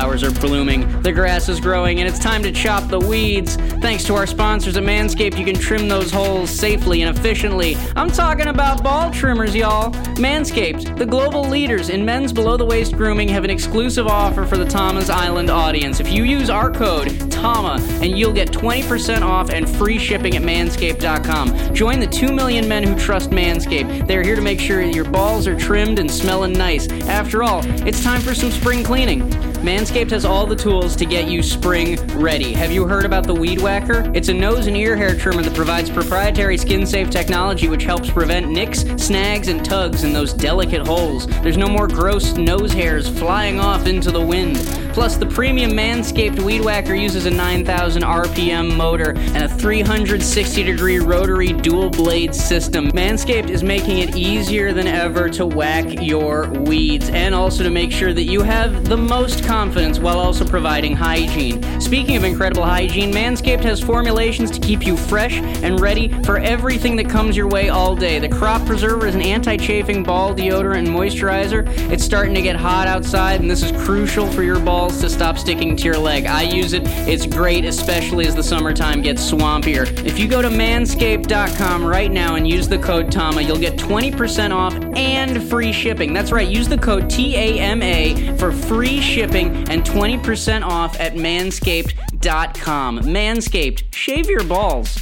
flowers are blooming, the grass is growing, and it's time to chop the weeds. Thanks to our sponsors at Manscaped, you can trim those holes safely and efficiently. I'm talking about ball trimmers, y'all. Manscaped, the global leaders in men's below the waist grooming, have an exclusive offer for the Tama's Island audience. If you use our code, TAMA, and you'll get 20% off and free shipping at manscaped.com. Join the 2 million men who trust Manscaped. They're here to make sure your balls are trimmed and smelling nice. After all, it's time for some spring cleaning. Manscaped has all the tools to get you spring ready. Have you heard about the Weed Whacker? It's a nose and ear hair trimmer that provides proprietary skin safe technology which helps prevent nicks, snags, and tugs in those delicate holes. There's no more gross nose hairs flying off into the wind. Plus, the premium Manscaped Weed Whacker uses a 9,000 RPM motor and a 360 degree rotary dual blade system. Manscaped is making it easier than ever to whack your weeds and also to make sure that you have the most confidence while also providing hygiene. Speaking of incredible hygiene, Manscaped has formulations to keep you fresh and ready for everything that comes your way all day. The Crop Preserver is an anti chafing ball deodorant and moisturizer. It's starting to get hot outside, and this is crucial for your balls to stop sticking to your leg. I use it. It's great, especially as the summertime gets swampier. If you go to manscaped.com right now and use the code TAMA, you'll get 20% off and free shipping. That's right, use the code TAMA for free shipping and 20% off at manscaped.com. Manscaped, shave your balls.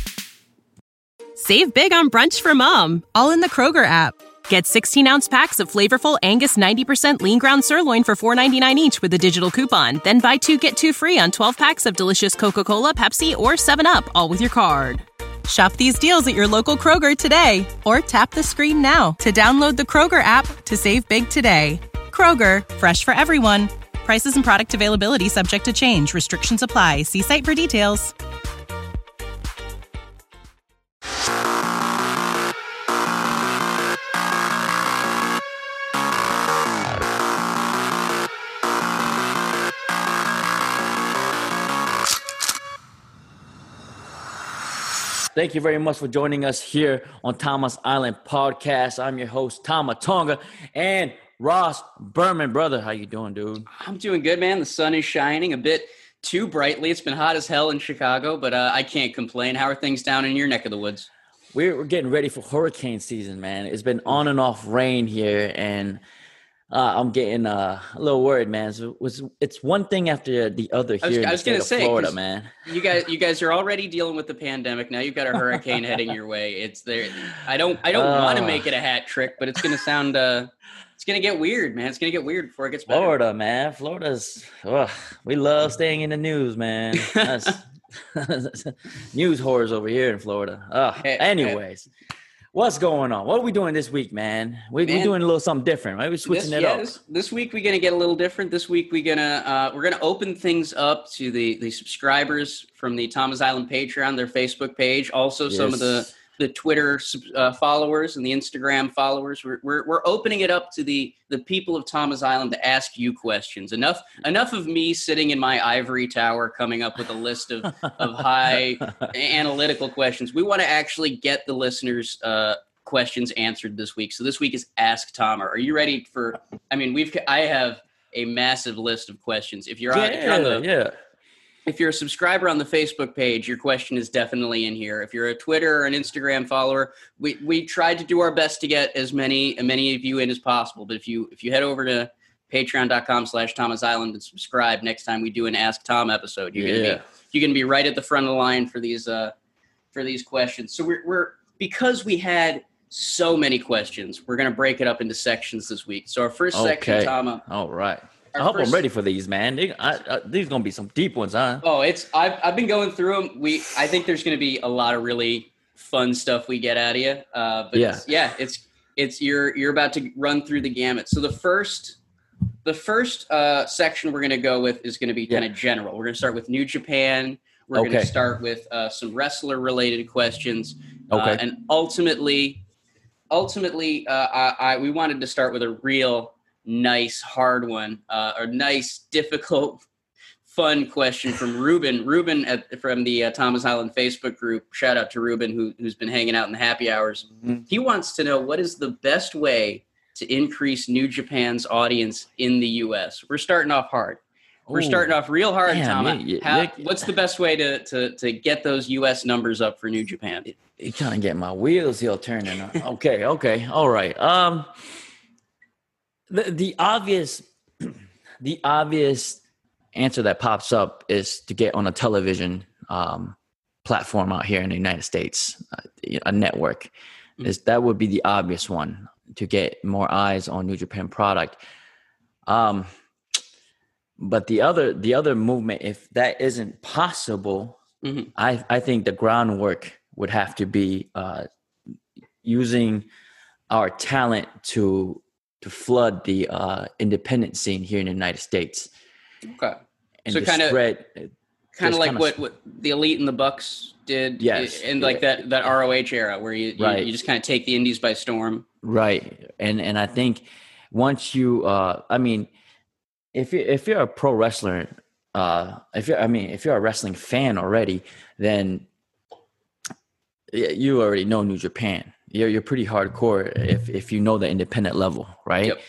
Save big on brunch for mom, all in the Kroger app. Get 16 ounce packs of flavorful Angus 90% lean ground sirloin for $4.99 each with a digital coupon. Then buy two get two free on 12 packs of delicious Coca Cola, Pepsi, or 7UP, all with your card. Shop these deals at your local Kroger today or tap the screen now to download the Kroger app to save big today. Kroger, fresh for everyone. Prices and product availability subject to change. Restrictions apply. See site for details. Thank you very much for joining us here on Tama's Island Podcast. I'm your host, Tama Tonga, and Ross Berman. Brother, how you doing, dude? I'm doing good, man. The sun is shining a bit too brightly. It's been hot as hell in Chicago, but uh, I can't complain. How are things down in your neck of the woods? We're, we're getting ready for hurricane season, man. It's been on and off rain here, and – uh, I'm getting uh, a little worried, man. So it was it's one thing after the other here I was, in I was gonna say, Florida, man. You guys, you guys are already dealing with the pandemic. Now you've got a hurricane heading your way. It's there. I don't, I don't uh, want to make it a hat trick, but it's gonna sound. It's gonna get weird, man. It's gonna get weird before it gets better. Florida, man. Florida's. Ugh, we love staying in the news, man. news horrors over here in Florida. Ugh. anyways. What's going on? What are we doing this week, man? We, are doing a little something different, right? We're switching this, it yeah, up. This, this, week we're gonna get a little different. This week we're gonna uh, we're gonna open things up to the the subscribers from the Tama's Island Patreon, their Facebook page, also yes. some of the the Twitter uh, followers and the Instagram followers. We're, we're, we're opening it up to the the people of Tama's Island to ask you questions. Enough enough of me sitting in my ivory tower coming up with a list of, of high analytical questions. We want to actually get the listeners uh, questions answered this week. So this week is Ask Tom. Are you ready for? I mean, we've I have a massive list of questions. If you're on, yeah, if you're on the yeah if you're a subscriber on the Facebook page, your question is definitely in here. If you're a Twitter or an Instagram follower, we, we tried to do our best to get as many as many of you in as possible. But if you if you head over to patreon.com slash Tama's Island and subscribe next time we do an Ask Tom episode, you're gonna be you're gonna be right at the front of the line for these uh for these questions. So we're we're because we had so many questions, we're gonna break it up into sections this week. So our first okay. section, Tama. All right. I hope i I'm ready for these, man. They, I, I, these gonna be some deep ones, huh? Oh, it's I've I've been going through them. We I think there's gonna be a lot of really fun stuff we get out of you. Uh, but yeah, it's, yeah, it's it's you're you're about to run through the gamut. So the first the first uh, section we're gonna go with is gonna be kind of general. We're gonna start with New Japan. We're okay. gonna start with uh, some wrestler related questions. Uh, okay, and ultimately, ultimately, uh, I, I we wanted to start with a real nice hard one uh, or nice difficult fun question from Ruben. Ruben at, from the uh, Tama's Island Facebook group. Shout out to Ruben who, who's been hanging out in the happy hours. Mm-hmm. He wants to know what is the best way to increase New Japan's audience in the U.S. We're starting off hard. We're starting off real hard, Damn, Tom. You, you, what's the best way to, to to get those U.S. numbers up for New Japan? You kind of get my wheels here turning. okay, okay, all right. Um, the the obvious, the obvious answer that pops up is to get on a television um, platform out here in the United States, uh, a network. Mm-hmm. Is that would be the obvious one to get more eyes on New Japan product. Um, but the other the other movement, if that isn't possible, mm-hmm. I I think the groundwork would have to be uh, using our talent to to flood the uh, independent scene here in the United States. Okay. And so kind of kind of like what, what the elite and the Bucks did yes in like yeah. that that ROH era where you, right. you, you just kind of take the indies by storm. Right. And and I think once you uh I mean if you if you're a pro wrestler, uh, if you're I mean if you're a wrestling fan already, then you already know New Japan. You're you're pretty hardcore if if you know the independent level, right? Yep.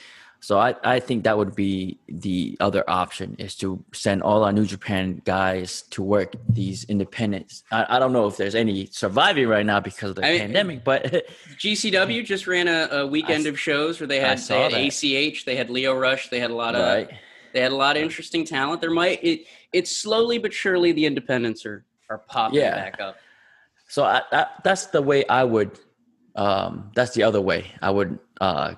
So I, I think that would be the other option is to send all our New Japan guys to work these independents. I, I don't know if there's any surviving right now because of the I pandemic, mean, but GCW just ran a, a weekend I, of shows where they had, they had ACH, they had Lio Rush, they had a lot of right. They had a lot of interesting talent. There might it it's slowly but surely the independents are are popping yeah. back up. So I, I, that's the way I would. Um, that's the other way I would uh,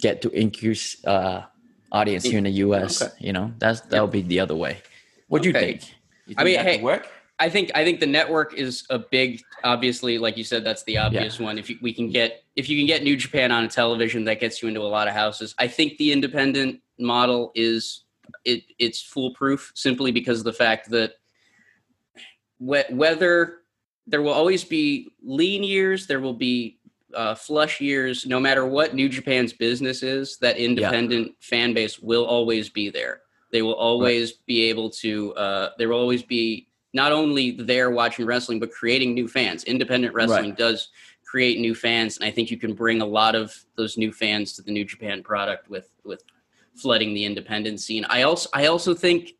get to increase uh, audience here in the U.S. Okay. You know, that's that would be the other way. What do okay. you think? You think I mean, hey, work. I think I think the network is a big. Obviously, like you said, that's the obvious yeah. one. If you, we can get if you can get New Japan on a television, that gets you into a lot of houses. I think the independent model is it, it's foolproof simply because of the fact that whether there will always be lean years, there will be uh, flush years, no matter what New Japan's business is, that independent yeah. fan base will always be there. They will always right. be able to, uh, there will always be not only there watching wrestling, but creating new fans. Independent wrestling right. does create new fans. And I think you can bring a lot of those new fans to the New Japan product with, with flooding the independent scene. I also I also think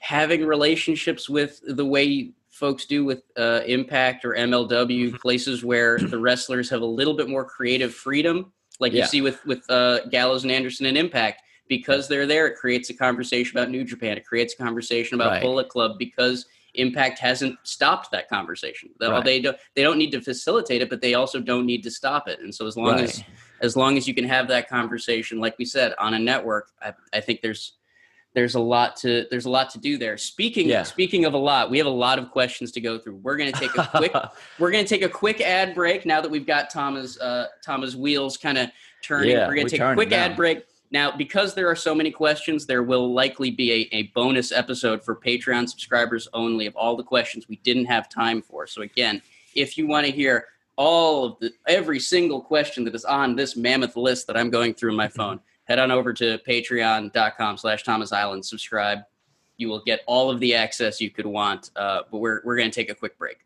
having relationships with the way folks do with uh, Impact or MLW, mm-hmm. places where the wrestlers have a little bit more creative freedom, like yeah. you see with with uh, Gallows and Anderson and Impact. Because they're there, it creates a conversation about New Japan. It creates a conversation about right. Bullet Club because Impact hasn't stopped that conversation. Right. They don't they don't need to facilitate it, but they also don't need to stop it. And so as long right. as as long as you can have that conversation, like we said, on a network, I, I think there's there's a lot to there's a lot to do there. Speaking yeah. speaking of a lot, we have a lot of questions to go through. We're going to take a quick we're going to take a quick ad break now that we've got Tama's uh, Tama's wheels kind of turning. Yeah, we're going to take a quick ad break. Now, because there are so many questions, there will likely be a, a bonus episode for Patreon subscribers only of all the questions we didn't have time for. So again, if you want to hear all of the every single question that is on this mammoth list that I'm going through my phone, head on over to patreon.com slash Tama's Island, subscribe. You will get all of the access you could want. Uh, but we're, we're going to take a quick break.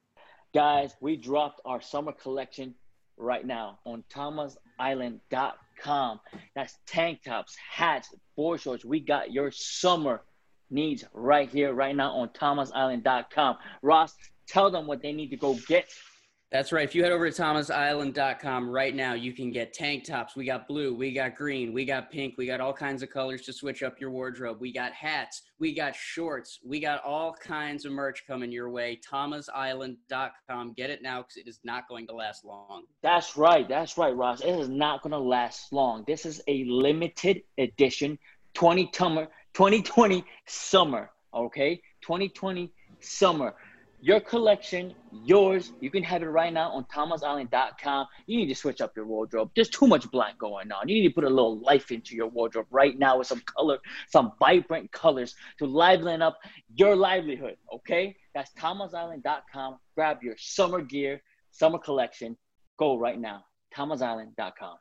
Guys, we dropped our summer collection right now on thomasisland.com. That's tank tops, hats, board shorts. We got your summer needs right here, right now on thomasisland.com. Ross, tell them what they need to go get that's right. If you head over to thomasisland.com right now, you can get tank tops. We got blue, we got green, we got pink, we got all kinds of colors to switch up your wardrobe. We got hats, we got shorts, we got all kinds of merch coming your way. thomasisland.com. Get it now because it is not going to last long. That's right. That's right, Ross. It is not going to last long. This is a limited edition 20 2020 summer. Okay? 2020 summer your collection, yours. You can have it right now on thomasisland.com. You need to switch up your wardrobe. There's too much black going on. You need to put a little life into your wardrobe right now with some color, some vibrant colors to liven up your livelihood. Okay? That's thomasisland.com. Grab your summer gear, summer collection. Go right now. thomasisland.com.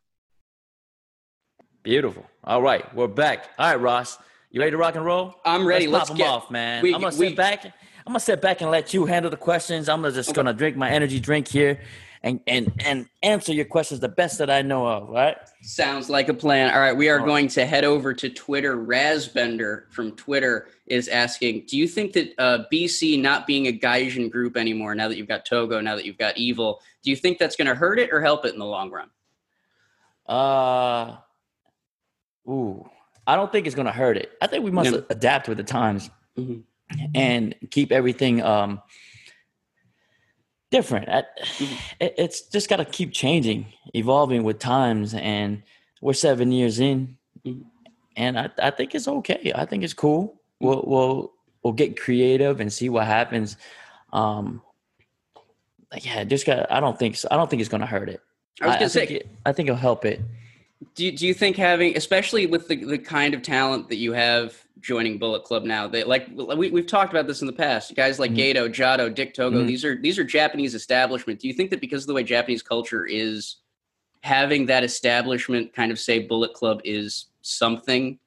Beautiful. All right, we're back. All right, Ross. You ready to rock and roll? I'm ready. Let's, Let's pop them off, man. We, I'm gonna we, sit back I'm gonna sit back and let you handle the questions. I'm just gonna drink my energy drink here, and and and answer your questions the best that I know of. Right? Sounds like a plan. All right, we are going to head over to Twitter. Razbender from Twitter is asking, do you think that uh, BC not being a Gaijin group anymore, now that you've got Togo, now that you've got Evil, do you think that's going to hurt it or help it in the long run? Uh, ooh, I don't think it's going to hurt it. I think we must no. adapt with the times mm-hmm. And keep everything um different. Mm-hmm. it's just got to keep changing, evolving with times, and we're seven years in, mm-hmm. and I, I think it's okay. I think it's cool. We'll we'll we'll get creative and see what happens. Um, yeah, just got. I don't think so. I don't think it's going to hurt it. I was going to say. Think it, I think it'll help it. Do you, do you think having, especially with the, the kind of talent that you have joining Bullet Club now, that like we, we've talked about this in the past, guys like mm-hmm. Gedo, Jado, Dick Togo, mm-hmm. these are these are Japanese establishment. Do you think that because of the way Japanese culture is, having that establishment kind of say Bullet Club is something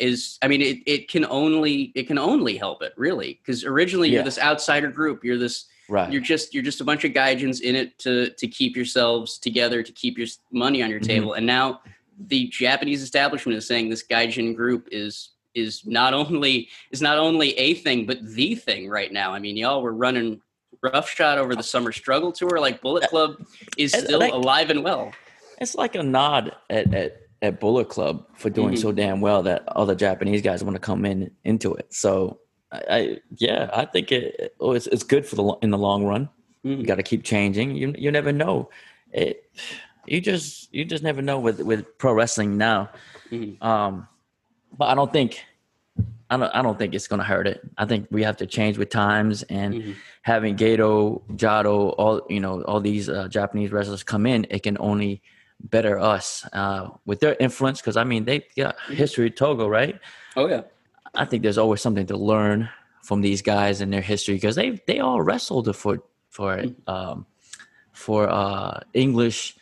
is I mean it, it can only it can only help it really because originally yeah. you're this outsider group you're this right you're just you're just a bunch of gaijins in it to to keep yourselves together to keep your money on your mm-hmm. table and now the Japanese establishment is saying this gaijin group is is not only is not only a thing but the thing right now. I mean, y'all were running roughshod over the summer struggle tour. Like Bullet Club is still like, alive and well. It's like a nod at, at, at Bullet Club for doing mm-hmm. so damn well that all the Japanese guys want to come in into it. So I, I yeah, I think it, oh, it's, it's good for the in the long run. Mm-hmm. You got to keep changing. You you never know. It you just you just never know with with pro wrestling now. Mm-hmm. Um, but I don't think I don't I don't think it's gonna hurt it. I think we have to change with times and mm-hmm. having Gedo, Jado, all you know, all these uh, Japanese wrestlers come in, it can only better us uh, with their influence. Because I mean, they got mm-hmm. history Togo, right? Oh yeah. I think there's always something to learn from these guys and their history because they they all wrestled for for mm-hmm. um, for uh, English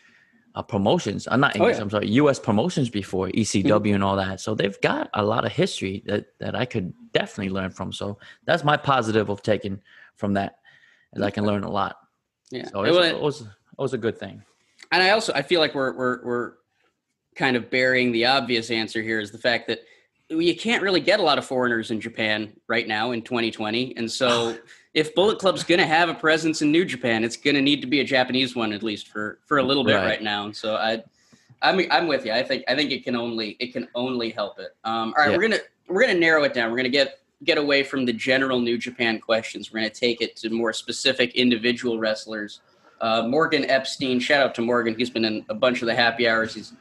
uh, promotions. I'm uh, not oh, English. Oh, yeah. I'm sorry, U.S. promotions before ECW mm-hmm. and all that. So they've got a lot of history that that I could definitely learn from. So that's my positive of taking from that, is I can learn a lot. Yeah, so it was, it was, it was a good thing. And I also I feel like we're we're we're kind of burying the obvious answer here is the fact that you can't really get a lot of foreigners in Japan right now in 2020, and so. if Bullet Club's going to have a presence in New Japan, it's going to need to be a Japanese one at least for for a little bit right, right now. So I, I'm I'm with you. I think I think it can only it can only help it. Um, all right, yeah. we're gonna we're gonna narrow it down. We're gonna get get away from the general New Japan questions. We're gonna take it to more specific individual wrestlers. Uh, Morgan Epstein, shout out to Morgan. He's been in a bunch of the happy hours. He's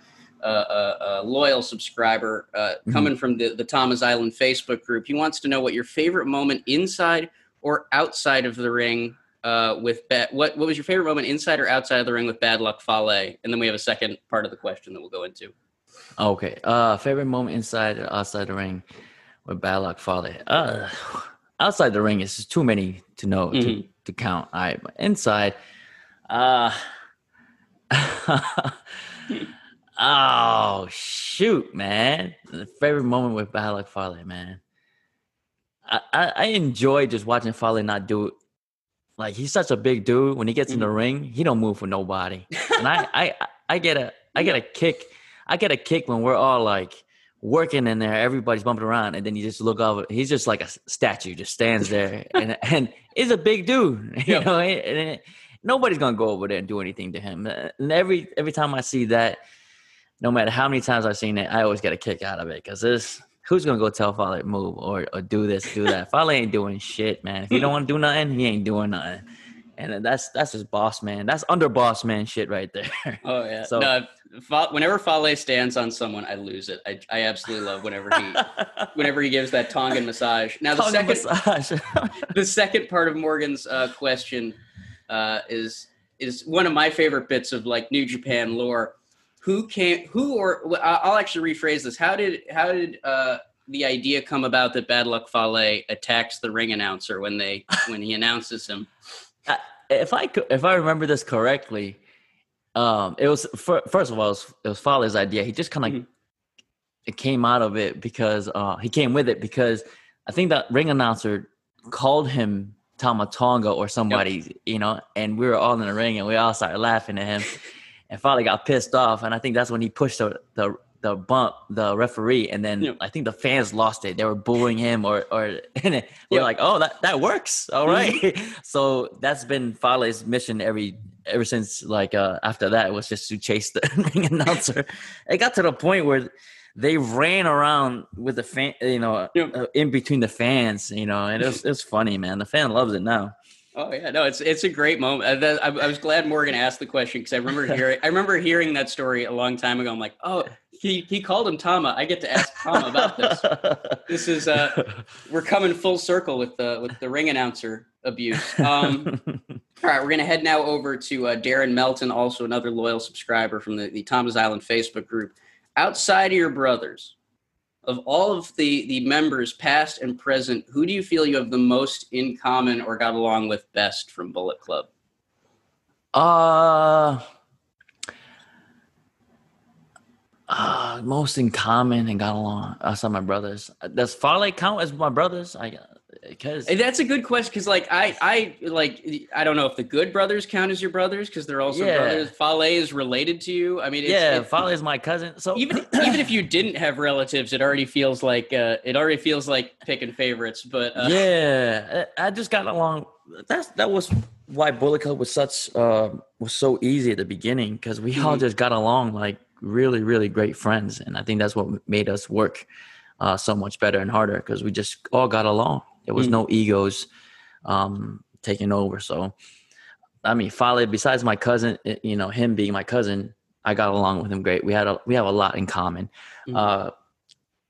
a, a, a loyal subscriber uh, mm-hmm. coming from the, the Tama's Island Facebook group. He wants to know what your favorite moment inside or outside of the ring uh, with bad, what what was your favorite moment inside or outside of the ring with Bad Luck Fale? And then we have a second part of the question that we'll go into. Okay. Uh, favorite moment inside or outside the ring with Bad Luck Fale. Uh, outside the ring is too many to know mm-hmm. to, to count. All right, but inside, uh, oh shoot, man! The favorite moment with Bad Luck Fale, man. I, I enjoy just watching Fale not do it. Like he's such a big dude. When he gets mm-hmm. in the mm-hmm. ring, he don't move for nobody. And I, I, I get a, I get a kick. I get a kick when we're all like working in there. Everybody's bumping around, and then you just look over. He's just like a statue, just stands there, and and he's a big dude. You yep. know, and, and nobody's gonna go over there and do anything to him. And every every time I see that, no matter how many times I've seen it, I always get a kick out of it because this who's gonna go tell Fale to move or, or do this, do that? Fale ain't doing shit, man. If he don't want to do nothing, he ain't doing nothing. And that's that's his boss man. That's under boss man shit right there. Oh yeah. So no, whenever Fale stands on someone, I lose it. I, I absolutely love whenever he whenever he gives that Tongan massage. Now the Tongan second the second part of Morgan's uh, question uh, is is one of my favorite bits of like New Japan lore who came who or i'll actually rephrase this how did how did uh, the idea come about that bad luck fale attacks the ring announcer when they when he announces him if i if i remember this correctly um it was first of all it was, it was fale's idea he just kind of mm-hmm. it came out of it because uh he came with it because i think that ring announcer called him Tama Tonga or somebody, yep. you know, and we were all in the ring and we all started laughing at him. And finally got pissed off, and I think that's when he pushed the the, the bump the referee, and then yep. I think the fans lost it. They were booing him, or or and we're yep. like, oh, that that works, all right. Mm-hmm. so that's been Fale's mission every ever since like uh after that was just to chase the ring announcer. It got to the point where they ran around with the fan, you know, yep. uh, in between the fans, you know, and it was, it was funny, man. The fan loves it now. Oh yeah, no, it's it's a great moment. I, I was glad Morgan asked the question because I remember hearing I remember hearing that story a long time ago. I'm like, oh, he he called him Tama. I get to ask Tama about this. this is uh, we're coming full circle with the with the ring announcer abuse. Um, all right, we're gonna head now over to uh, Darren Melton, also another loyal subscriber from the the Tama's Island Facebook group outside of your brothers, of all of the the members, past and present, who do you feel you have the most in common or got along with best from Bullet Club? Uh, uh most in common and got along outside my brothers. Does Fale count as my brothers? I because that's a good question because like I I like I don't know if the Good brothers count as your brothers because they're also yeah. brothers. Fale is related to you. I mean, it's, yeah, it, Fale is my cousin. So even even if you didn't have relatives, it already feels like uh, it already feels like picking favorites. But uh, yeah, I just got along. That's that was why Bullet Club was such uh, was so easy at the beginning because we mm-hmm. all just got along like really really great friends, and I think that's what made us work uh, so much better and harder because we just all got along. There was mm. no egos um, taking over. So, I mean, Fale, besides my cousin, eh, you know, him being my cousin, I got along with him great. We had a we have a lot in common. Mm. Uh,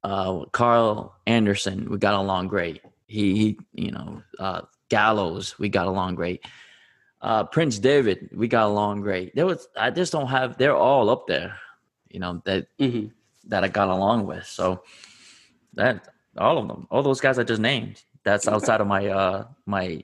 uh, Carl Anderson, we got along great. He, he you know, uh, Gallows, we got along great. Uh, Prince Devitt, we got along great. There was, I just don't have. They're all up there, you know that mm-hmm. that I got along with. So that all of them, all those guys I just named, that's outside of my uh my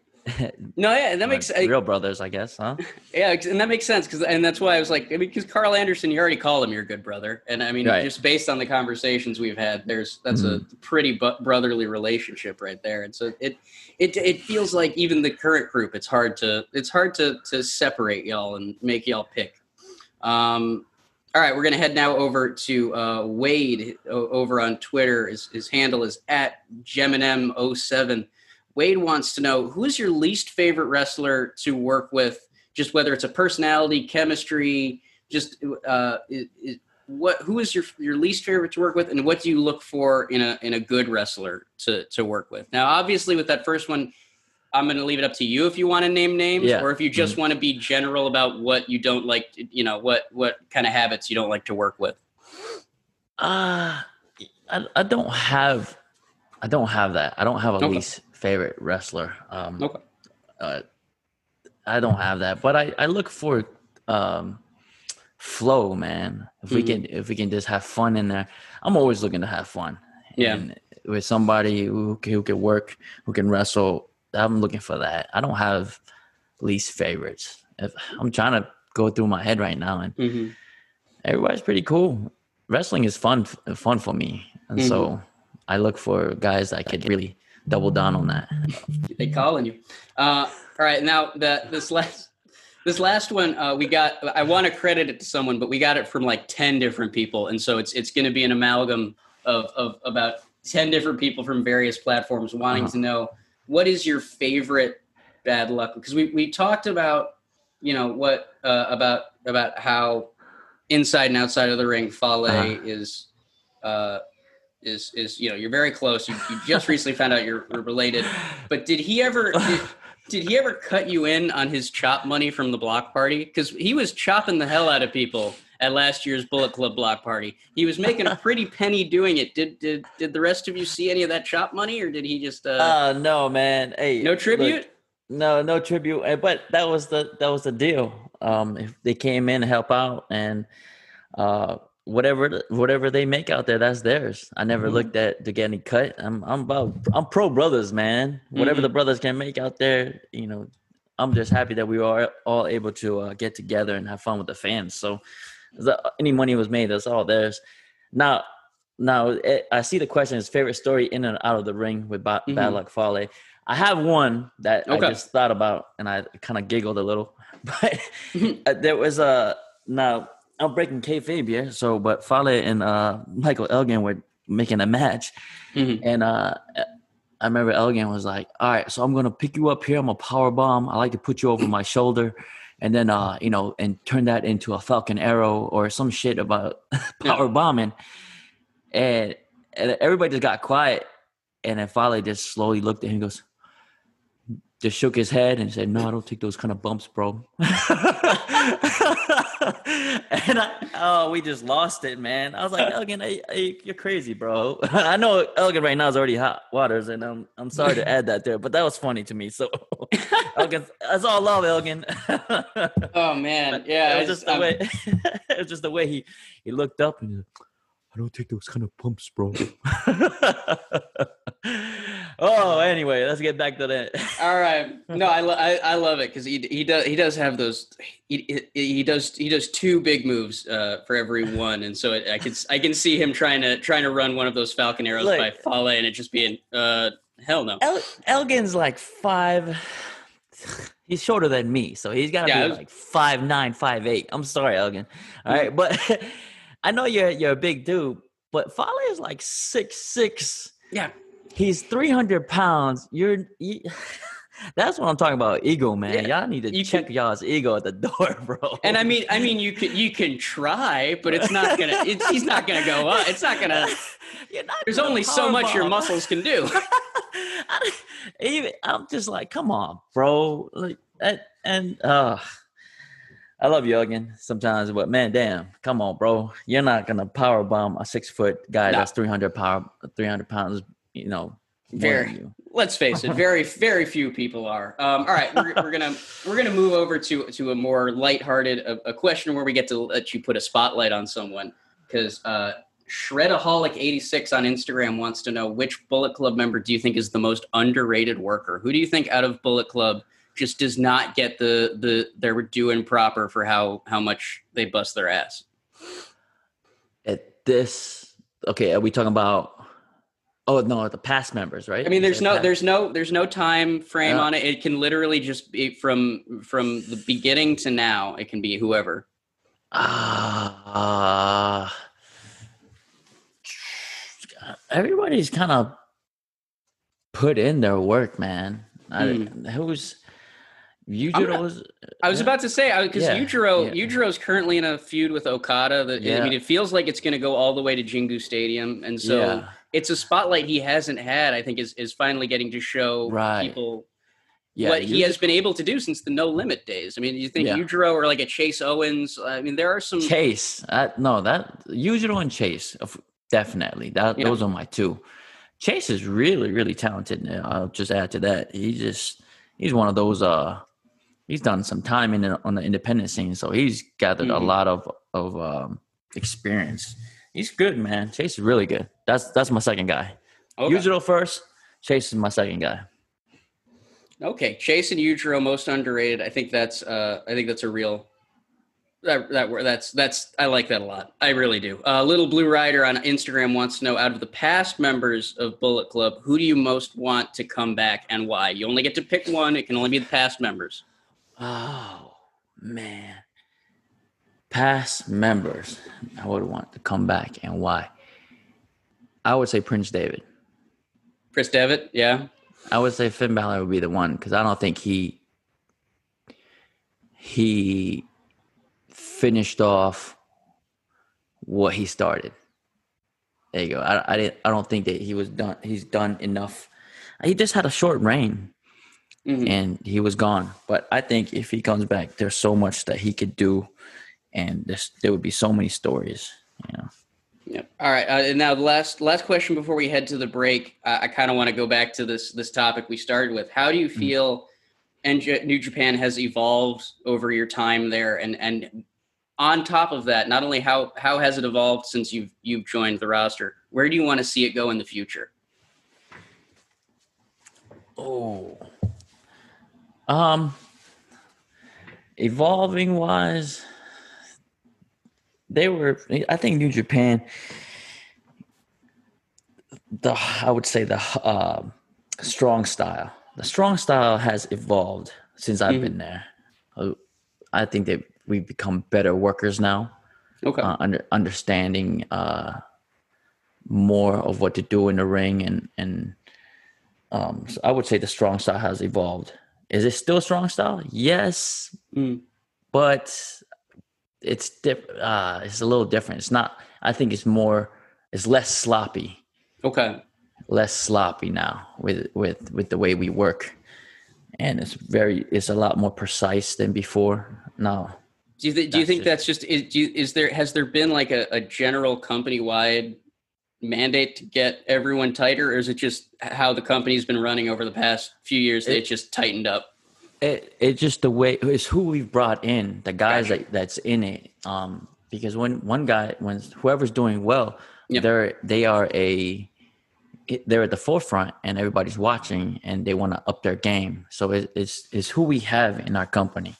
no, yeah, that makes real brothers, I guess, huh? Yeah, and that makes sense because, and that's why I was like, I mean, because Carl Anderson, you already call him your good brother, and I mean, right. just based on the conversations we've had, there's that's mm-hmm. a pretty bu- brotherly relationship right there, and so it, it, it feels like even the current group, it's hard to, it's hard to to separate y'all and make y'all pick. Um, all right, we're going to head now over to uh, Wade over on Twitter. His, his handle is at Geminem07. Wade wants to know who is your least favorite wrestler to work with, just whether it's a personality, chemistry, just uh, what who is your your least favorite to work with, and what do you look for in a in a good wrestler to to work with? Now, obviously, with that first one, I'm going to leave it up to you if you want to name names, yeah. or if you just mm-hmm. want to be general about what you don't like. You know what what kind of habits you don't like to work with. Uh I, I don't have I don't have that. I don't have a okay. least favorite wrestler. Um, okay. Uh, I don't have that, but I I look for um, flow, man. If mm-hmm. we can if we can just have fun in there, I'm always looking to have fun. Yeah. And with somebody who who can work, who can wrestle I'm looking for that. I don't have least favorites. If I'm trying to go through my head right now, and mm-hmm. everybody's pretty cool. Wrestling is fun, fun for me, and mm-hmm. so I look for guys that could really double down on that. they calling you. Uh, all right, now that this last this last one uh, we got. I want to credit it to someone, but we got it from like ten different people, and so it's it's going to be an amalgam of of about ten different people from various platforms wanting uh-huh. to know what is your favorite bad luck? Because we we talked about you know what uh, about about how inside and outside of the ring, Fale uh-huh. is uh, is is you know you're very close. You, you just recently found out you're, you're, related, but did he ever? Did, did he ever cut you in on his chop money from the block party? Because he was chopping the hell out of people at last year's Bullet Club block party. He was making a pretty penny doing it. Did did did the rest of you see any of that chop money, or did he just? Uh, uh no, man. Hey, no tribute. Look, no, no tribute. Eh, but that was the that was the deal. Um, if they came in to help out and uh whatever whatever they make out there, that's theirs. I never mm-hmm. looked at to get any cut. I'm I'm about I'm pro brothers, man. Whatever mm-hmm. the brothers can make out there, you know, I'm just happy that we are all able to uh, get together and have fun with the fans. So any money was made, that's all theirs. Now, now it, I see the question is favorite story in and out of the ring with ba- mm-hmm. Bad Luck Fale. I have one that okay. I just thought about and I kind of giggled a little, but uh, there was a now I'm breaking kayfabe here. So, but Fale and uh, Michael Elgin were making a match, mm-hmm. and uh, I remember Elgin was like, "All right, so I'm gonna pick you up here. I'm a power bomb. I like to put you over my shoulder." And then, uh, you know, and turn that into a Falcon Arrow or some shit about power bombing, and, and everybody just got quiet. And then finally just slowly looked at him and goes, just shook his head and said, "No, I don't take those kind of bumps, bro." and I, oh, we just lost it, man. I was like, Elgin, hey, hey, you're crazy, bro. I know Elgin right now is already hot waters, and I'm I'm sorry to add that there, but that was funny to me. So, Elgin, that's all love, Elgin. oh man, yeah, it was just the um, way. it was just the way he he looked up and. I don't take those kind of pumps, bro. oh, anyway, let's get back to that. All right. No, I, lo- I, I love it because he he does he does have those he, he does he does two big moves uh, for every one, and so it, I can I can see him trying to trying to run one of those Falcon arrows Look, by Fale, and it just being uh hell no. El- Elgin's like five. He's shorter than me, so he's got to yeah, be was, like five nine, five eight. I'm sorry, Elgin. All right, but I know you're you're a big dude, but Fale is like six six. Yeah, he's three hundred pounds. You're. You, that's what I'm talking about. Ego, man. Yeah. Y'all need to you check can, y'all's ego at the door, bro. And I mean, I mean, you can you can try, but it's not gonna. It's, he's not gonna go up. It's not gonna. Not there's only so much your muscles can do. I, even I'm just like, come on, bro. Like, and, and uh, I love you again sometimes, but man, damn, come on, bro. You're not gonna power bomb a six foot guy no. that's 300 power, 300 pounds. You know, very. Let's face it, very, very few people are. Um, all right, we're, we're, gonna we're gonna move over to to a more lighthearted a, a question where we get to let you put a spotlight on someone because uh, Shredaholic86 on Instagram wants to know which Bullet Club member do you think is the most underrated worker? Who do you think out of Bullet Club? Just does not get the the due and proper for how how much they bust their ass. At this, okay, are we talking about? Oh no, the past members, right? I mean, there's no, there's no, there's no time frame on it. It can literally just be from from the beginning to now. It can be whoever. Ah, uh, everybody's kind of put in their work, man. Mm. I, who's Yujiro was. I was about to say because yeah, Yujiro yeah. Yujiro's currently in a feud with Okada. That yeah. I mean, it feels like it's going to go all the way to Jingu Stadium, and so yeah. it's a spotlight he hasn't had. I think is is finally getting to show right. people yeah, what he has been able to do since the No Limit days. I mean, you think yeah. Yujiro or like a Chase Owens? I mean, there are some Chase. Uh, no, that Yujiro and Chase definitely. That those are my two. Chase is really really talented. I'll just add to that. He just he's one of those uh he's done some time in the, on the independent scene, so he's gathered mm-hmm. a lot of of um, experience. He's good, man. Chase is really good. That's that's my second guy. Okay. Yujiro first. Chase is my second guy. Okay, Chase and Yujiro most underrated. I think that's uh, I think that's a real that that that's that's I like that a lot. I really do. Uh, Little Blue Rider on Instagram wants to know out of the past members of Bullet Club, who do you most want to come back and why? You only get to pick one. It can only be the past members. Oh man. Past members, I would want to come back and why? I would say Prince Devitt. Prince Devitt, yeah. I would say Finn Balor would be the one because I don't think he he finished off what he started. There you go. I, I didn't. I don't think that he was done. He's done enough. He just had a short reign mm-hmm. and he was gone. But I think if he comes back, there's so much that he could do, and there's, there would be so many stories. You know. Yep. All right. Uh, and now the last last question before we head to the break, uh, I kind of want to go back to this this topic we started with. How do you mm-hmm. feel? And New Japan has evolved over your time there, and and on top of that, not only how how has it evolved since you've you've joined the roster, where do you want to see it go in the future? Oh, um, evolving wise, they were. I think New Japan. the I would say the uh, strong style. The strong style has evolved since I've mm-hmm. been there. Uh, I think that we've become better workers now. Okay. Uh, under, understanding uh, more of what to do in the ring, and and um, so I would say the strong style has evolved. Is it still strong style? Yes, mm. but it's diff- uh, it's a little different. It's not. I think it's more. It's less sloppy. Okay. Less sloppy now with with with the way we work, and it's very. It's a lot more precise than before now. Do you, th- do you think that's just is, you, is there has there been like a, a general company wide mandate to get everyone tighter, or is it just how the company's been running over the past few years? It, it just tightened up. It it's just the way it's who we've brought in, the guys gotcha. that, that's in it. Um, because when one guy, when whoever's doing well, they're they are a they're at the forefront and everybody's watching and they want to up their game. So it, it's it's who we have in our company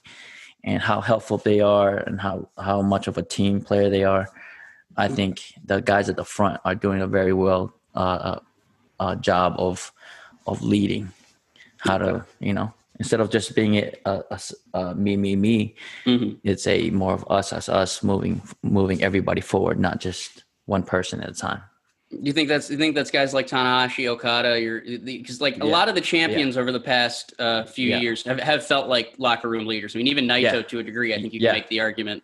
and how helpful they are and how how much of a team player they are. I think the guys at the front are doing a very well uh, uh, uh, job of of leading. How to you know instead of just being a, a, a me me me, mm-hmm. it's a more of us as us moving moving everybody forward, not just one person at a time. Do you think that's you think that's guys like Tanahashi, Okada, you're because like yeah. a lot of the champions yeah. over the past uh, few yeah. years have, have felt like locker room leaders. I mean, even Naito to a degree, I think you can make the argument.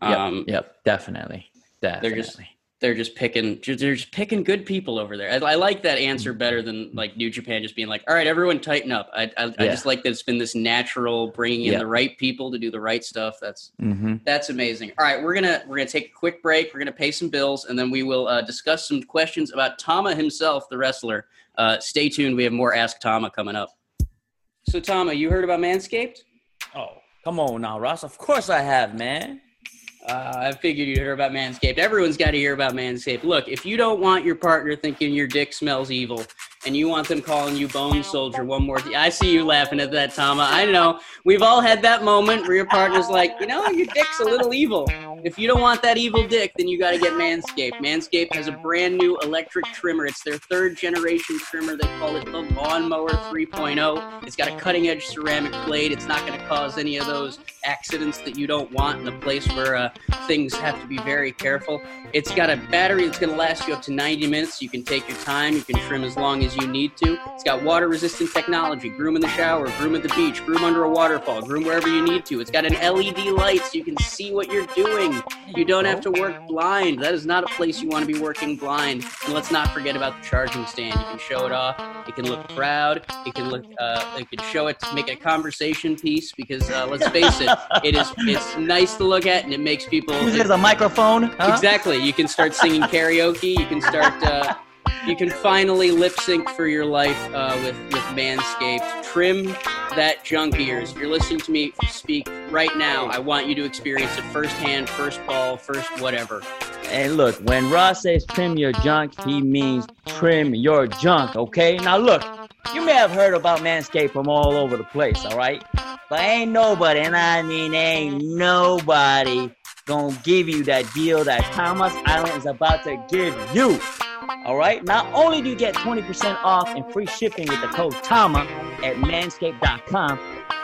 Um, yep. yep, definitely. Definitely. They're just they're just picking they're just picking good people over there. I, I, like that answer better than like New Japan just being like, all right, everyone tighten up. I I, yeah. I just like that it's been this natural bringing in yeah. the right people to do the right stuff. That's mm-hmm. that's amazing. All right, we're gonna we're gonna take a quick break. We're gonna pay some bills, and then we will uh, discuss some questions about Tama himself, the wrestler. Uh, stay tuned. We have more Ask Tama coming up. So Tama, you heard about Manscaped? Oh, come on now, Ross. Of course I have, man. Uh, I figured you'd hear about Manscaped. Everyone's got to hear about Manscaped. Look, if you don't want your partner thinking your dick smells evil, and you want them calling you Bone Soldier one more time. I see you laughing at that, Tama. I know. We've all had that moment where your partner's like, you know, your dick's a little evil. If you don't want that evil dick, then you got to get Manscaped. Manscaped has a brand new electric trimmer. It's their third generation trimmer. They call it the Lawnmower 3.0. It's got a cutting edge ceramic blade. It's not going to cause any of those accidents that you don't want in a place where uh, things have to be very careful. It's got a battery that's going to last you up to 90 minutes. You can take your time. You can trim as long as you need to. It's got water resistant technology, groom in the shower, groom at the beach, groom under a waterfall, groom wherever you need to. It's got an LED light so you can see what you're doing. You don't have to work blind. That is not a place you want to be working blind. And let's not forget about the charging stand. You can show it off. It can look proud. It can look. Uh, it can show it to make a conversation piece because uh, let's face it, it is. It's nice to look at and it makes people. Use it as a microphone. Huh? Exactly. You can start singing karaoke. You can start. Uh, you can finally lip sync for your life uh, with with Manscaped. Trim that junk ears. If you're listening to me speak right now, I want you to experience it firsthand, first ball, first whatever. And look, when Ross says trim your junk, he means trim your junk. Okay. Now look, you may have heard about Manscaped from all over the place. All right, but ain't nobody, and I mean ain't nobody gonna give you that deal that Tama's Island is about to give you. All right. Not only do you get 20% off and free shipping with the code TAMA at manscaped.com,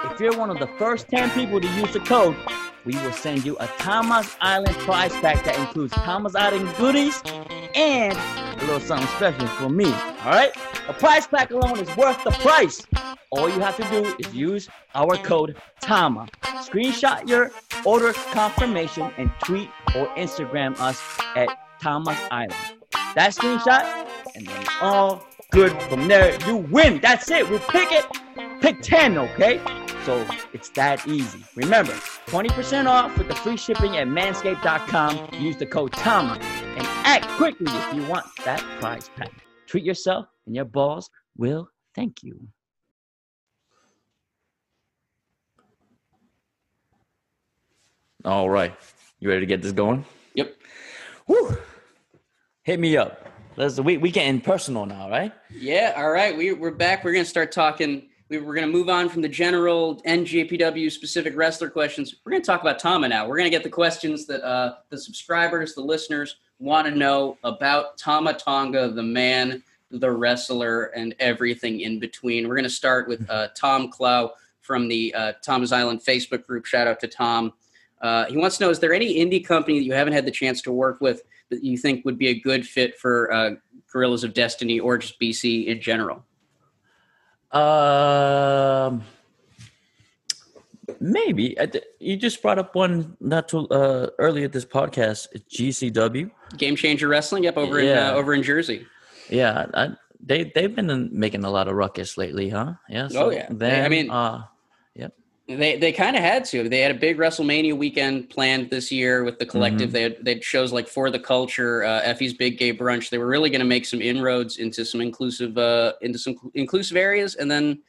if you're one of the first 10 people to use the code, we will send you a Tama's Island prize pack that includes Tama's Island goodies and a little something special for me. All right? A prize pack alone is worth the price. All you have to do is use our code TAMA. Screenshot your order confirmation and tweet or Instagram us at Tama's Island that screenshot, and then all good from there. You win. That's it. We'll pick it. Pick 10, okay? So it's that easy. Remember, 20% off with the free shipping at manscaped.com. Use the code TAMA and act quickly if you want that prize pack. Treat yourself, and your balls will thank you. All right. You ready to get this going? Yep. Woo. Hit me up. Let's we we getting personal now, right? Yeah. All right. We we're back. We're gonna start talking. We, we're gonna move on from the general NJPW specific wrestler questions. We're gonna talk about Tama now. We're gonna get the questions that uh, the subscribers, the listeners want to know about Tama Tonga, the man the wrestler, and everything in between. We're going to start with uh, Tom Clow from the uh, Tama's Island Facebook group. Shout out to Tom. Uh, he wants to know: Is there any indie company that you haven't had the chance to work with that you think would be a good fit for uh, Guerrillas of Destiny or just BC in general? Um, maybe you just brought up one not too uh, earlier this podcast. GCW, Game Changer Wrestling. Yep, over yeah. in uh, over in Jersey. Yeah, I, they they've been making a lot of ruckus lately, huh? Yeah. So oh yeah. Then, I mean, uh, yep. They they kind of had to. They had a big WrestleMania weekend planned this year with the collective. Mm-hmm. They had they had shows like For the Culture, uh, Effy's Big Gay Brunch. They were really going to make some inroads into some inclusive uh, into some inclusive areas, and then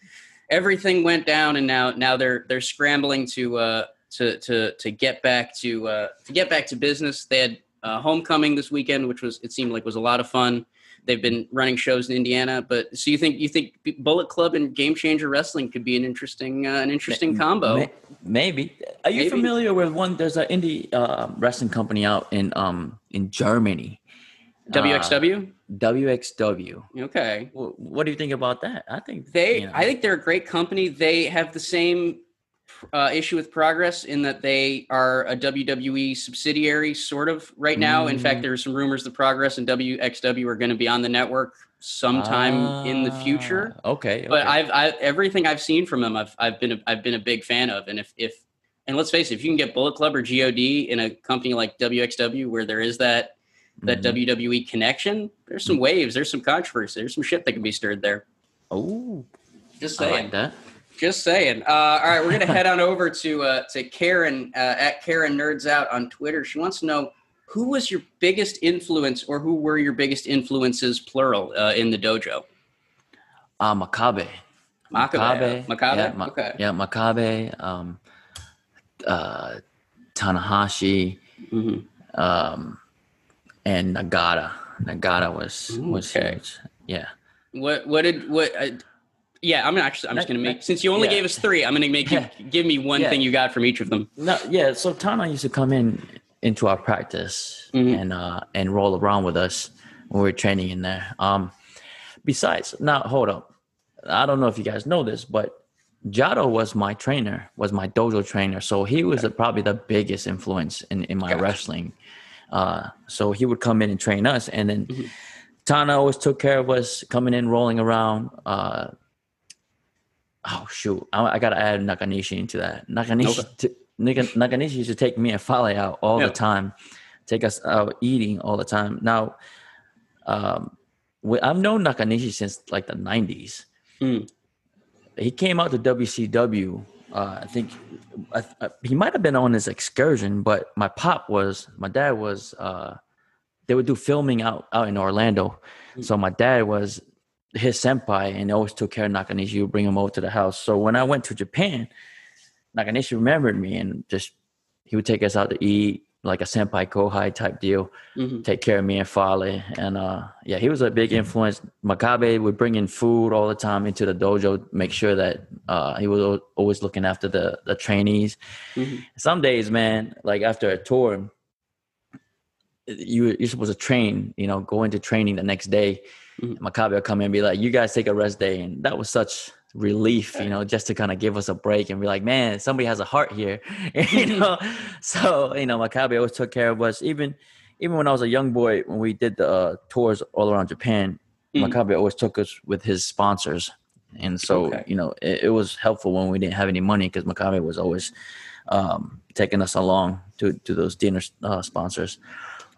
everything went down, and now now they're they're scrambling to uh, to to to get back to uh, to get back to business. They had uh, homecoming this weekend, which was it seemed like was a lot of fun. They've been running shows in Indiana, but so you think you think Bullet Club and Game Changer Wrestling could be an interesting uh, an interesting combo? Maybe. Are you Maybe. familiar with one? There's an indie uh, wrestling company out in um in Germany. WXW. Uh, WXW. Okay. what do you think about that? I think they. You know. I think they're a great company. They have the same uh, issue with Progress in that they are a WWE subsidiary, sort of right now. Mm. In fact, mm. there's some rumors that Progress and WXW are going to be on the network sometime in the future. Ah, okay, okay. But I've, I've everything I've seen from them, I've I've been a, I've been a big fan of, and if if and let's face it, if you can get Bullet Club or God in a company like WXW where there is that that mm-hmm. WWE connection, there's some waves, there's some controversy, there's some shit that can be stirred there. Oh, just saying like that. Just saying. Uh, all right, we're gonna head on over to uh, to Karen uh, at Karen Nerds Out on Twitter. She wants to know who was your biggest influence, or who were your biggest influences, plural, uh, in the dojo. Uh, Makabe. Makabe. Makabe. Yeah, Ma- okay. Yeah, Makabe. Um, uh, Tanahashi. Mm-hmm. Um, and Nagata. Nagata was was okay. huge. Yeah. What what did what? Yeah, I'm actually. I'm just gonna make since you only yeah. gave us three. I'm gonna make you give me one yeah. thing you got from each of them. No, yeah. So Tana used to come in into our practice mm-hmm. and uh and roll around with us when we were training in there. Um, besides, now hold up. I don't know if you guys know this, but Jado was my trainer, was my dojo trainer. So he was okay. probably the biggest influence in, in my gotcha. wrestling. Uh, so he would come in and train us, and then mm-hmm. Tana always took care of us, coming in, rolling around. Uh, oh shoot, I, I got to add Nakanishi into that. Nakanishi, okay. to, Nakanishi used to take me and Fale out all the time, take us out eating all the time. Now, um, I've known Nakanishi since like the '90s. Mm. He came out to WCW. Uh, I think I, I, he might have been on his excursion, but my pop was my dad was. Uh, they would do filming out out in Orlando, mm. so my dad was his senpai and always took care of Nakanishi. Would bring him over to the house. So when I went to Japan, Nakanishi remembered me and just he would take us out to eat like a senpai kohai type deal, mm-hmm. take care of me and Fale. And uh, yeah, he was a big influence. Makabe would bring in food all the time into the dojo, make sure that uh, he was always looking after the the trainees. Mm-hmm. Some days, man, like after a tour, you you're supposed to train, you know, go into training the next day Makabe will come in and be like, "You guys take a rest day," and that was such relief, you know, just to kind of give us a break and be like, "Man, somebody has a heart here," you know. so you know, Makabe always took care of us. Even even when I was a young boy, when we did the uh, tours all around Japan, mm. Makabe always took us with his sponsors, and so okay. you know, it, it, was helpful when we didn't have any money because Makabe was always um, taking us along to to those dinner uh, sponsors.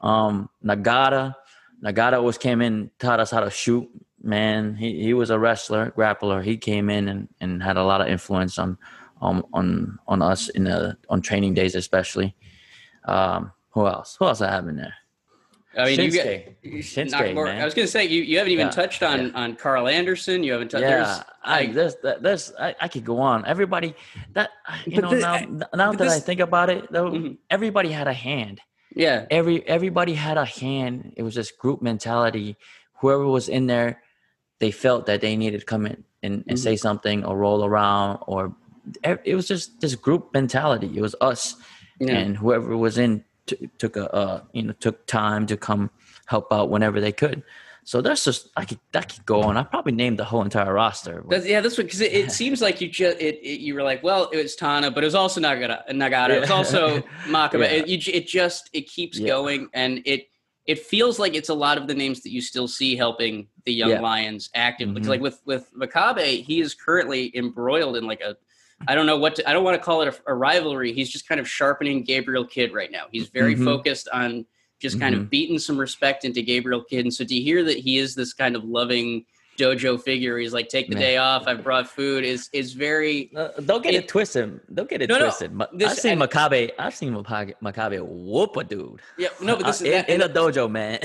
Um, Nagata Nagata always came in, taught us how to shoot. Man, he, he was a wrestler, grappler. He came in and, and had a lot of influence on on on, on us in the on training days, especially. Um, who else? Who else I have in there? I mean, Shinsuke. you get Shinsuke, more, I was going to say you, you haven't even yeah, touched on yeah. on Karl Anderson. You haven't touched. Yeah, I there's there's I, I, could go on. Everybody that you know now now that this, I think about it though, mm-hmm. everybody had a hand. Yeah. Every everybody had a hand. It was just group mentality. Whoever was in there, they felt that they needed to come in and, and mm-hmm. say something or roll around or it was just this group mentality. It was us yeah. and whoever was in t- took a uh, you know took time to come help out whenever they could. So there's just I could that could go on. I probably named the whole entire roster. That's, yeah, this one because it, it, seems like you just it, it, you were like, well, it was Tana, but it was also Nagata. Nagata. Yeah. It was also Makabe. Yeah. It, it just it keeps yeah. going, and it it feels like it's a lot of the names that you still see helping the young lions actively. Mm-hmm. Like with with Makabe, he is currently embroiled in like a I don't know what to, I don't want to call it a, a, rivalry. He's just kind of sharpening Gabriel Kidd right now. He's very mm-hmm. focused on just kind mm-hmm. of beating some respect into Gabriel Kidd. And so to hear that he is this kind of loving dojo figure, he's like, take the Man. day off. I've brought food. Is is very. Uh, don't get it, it, twisted. Don't get it no, twisted. No, this, I've seen Makabe. I've seen Makabe whoop a dude. Yeah, no, but this uh, is that, in, in a dojo, man.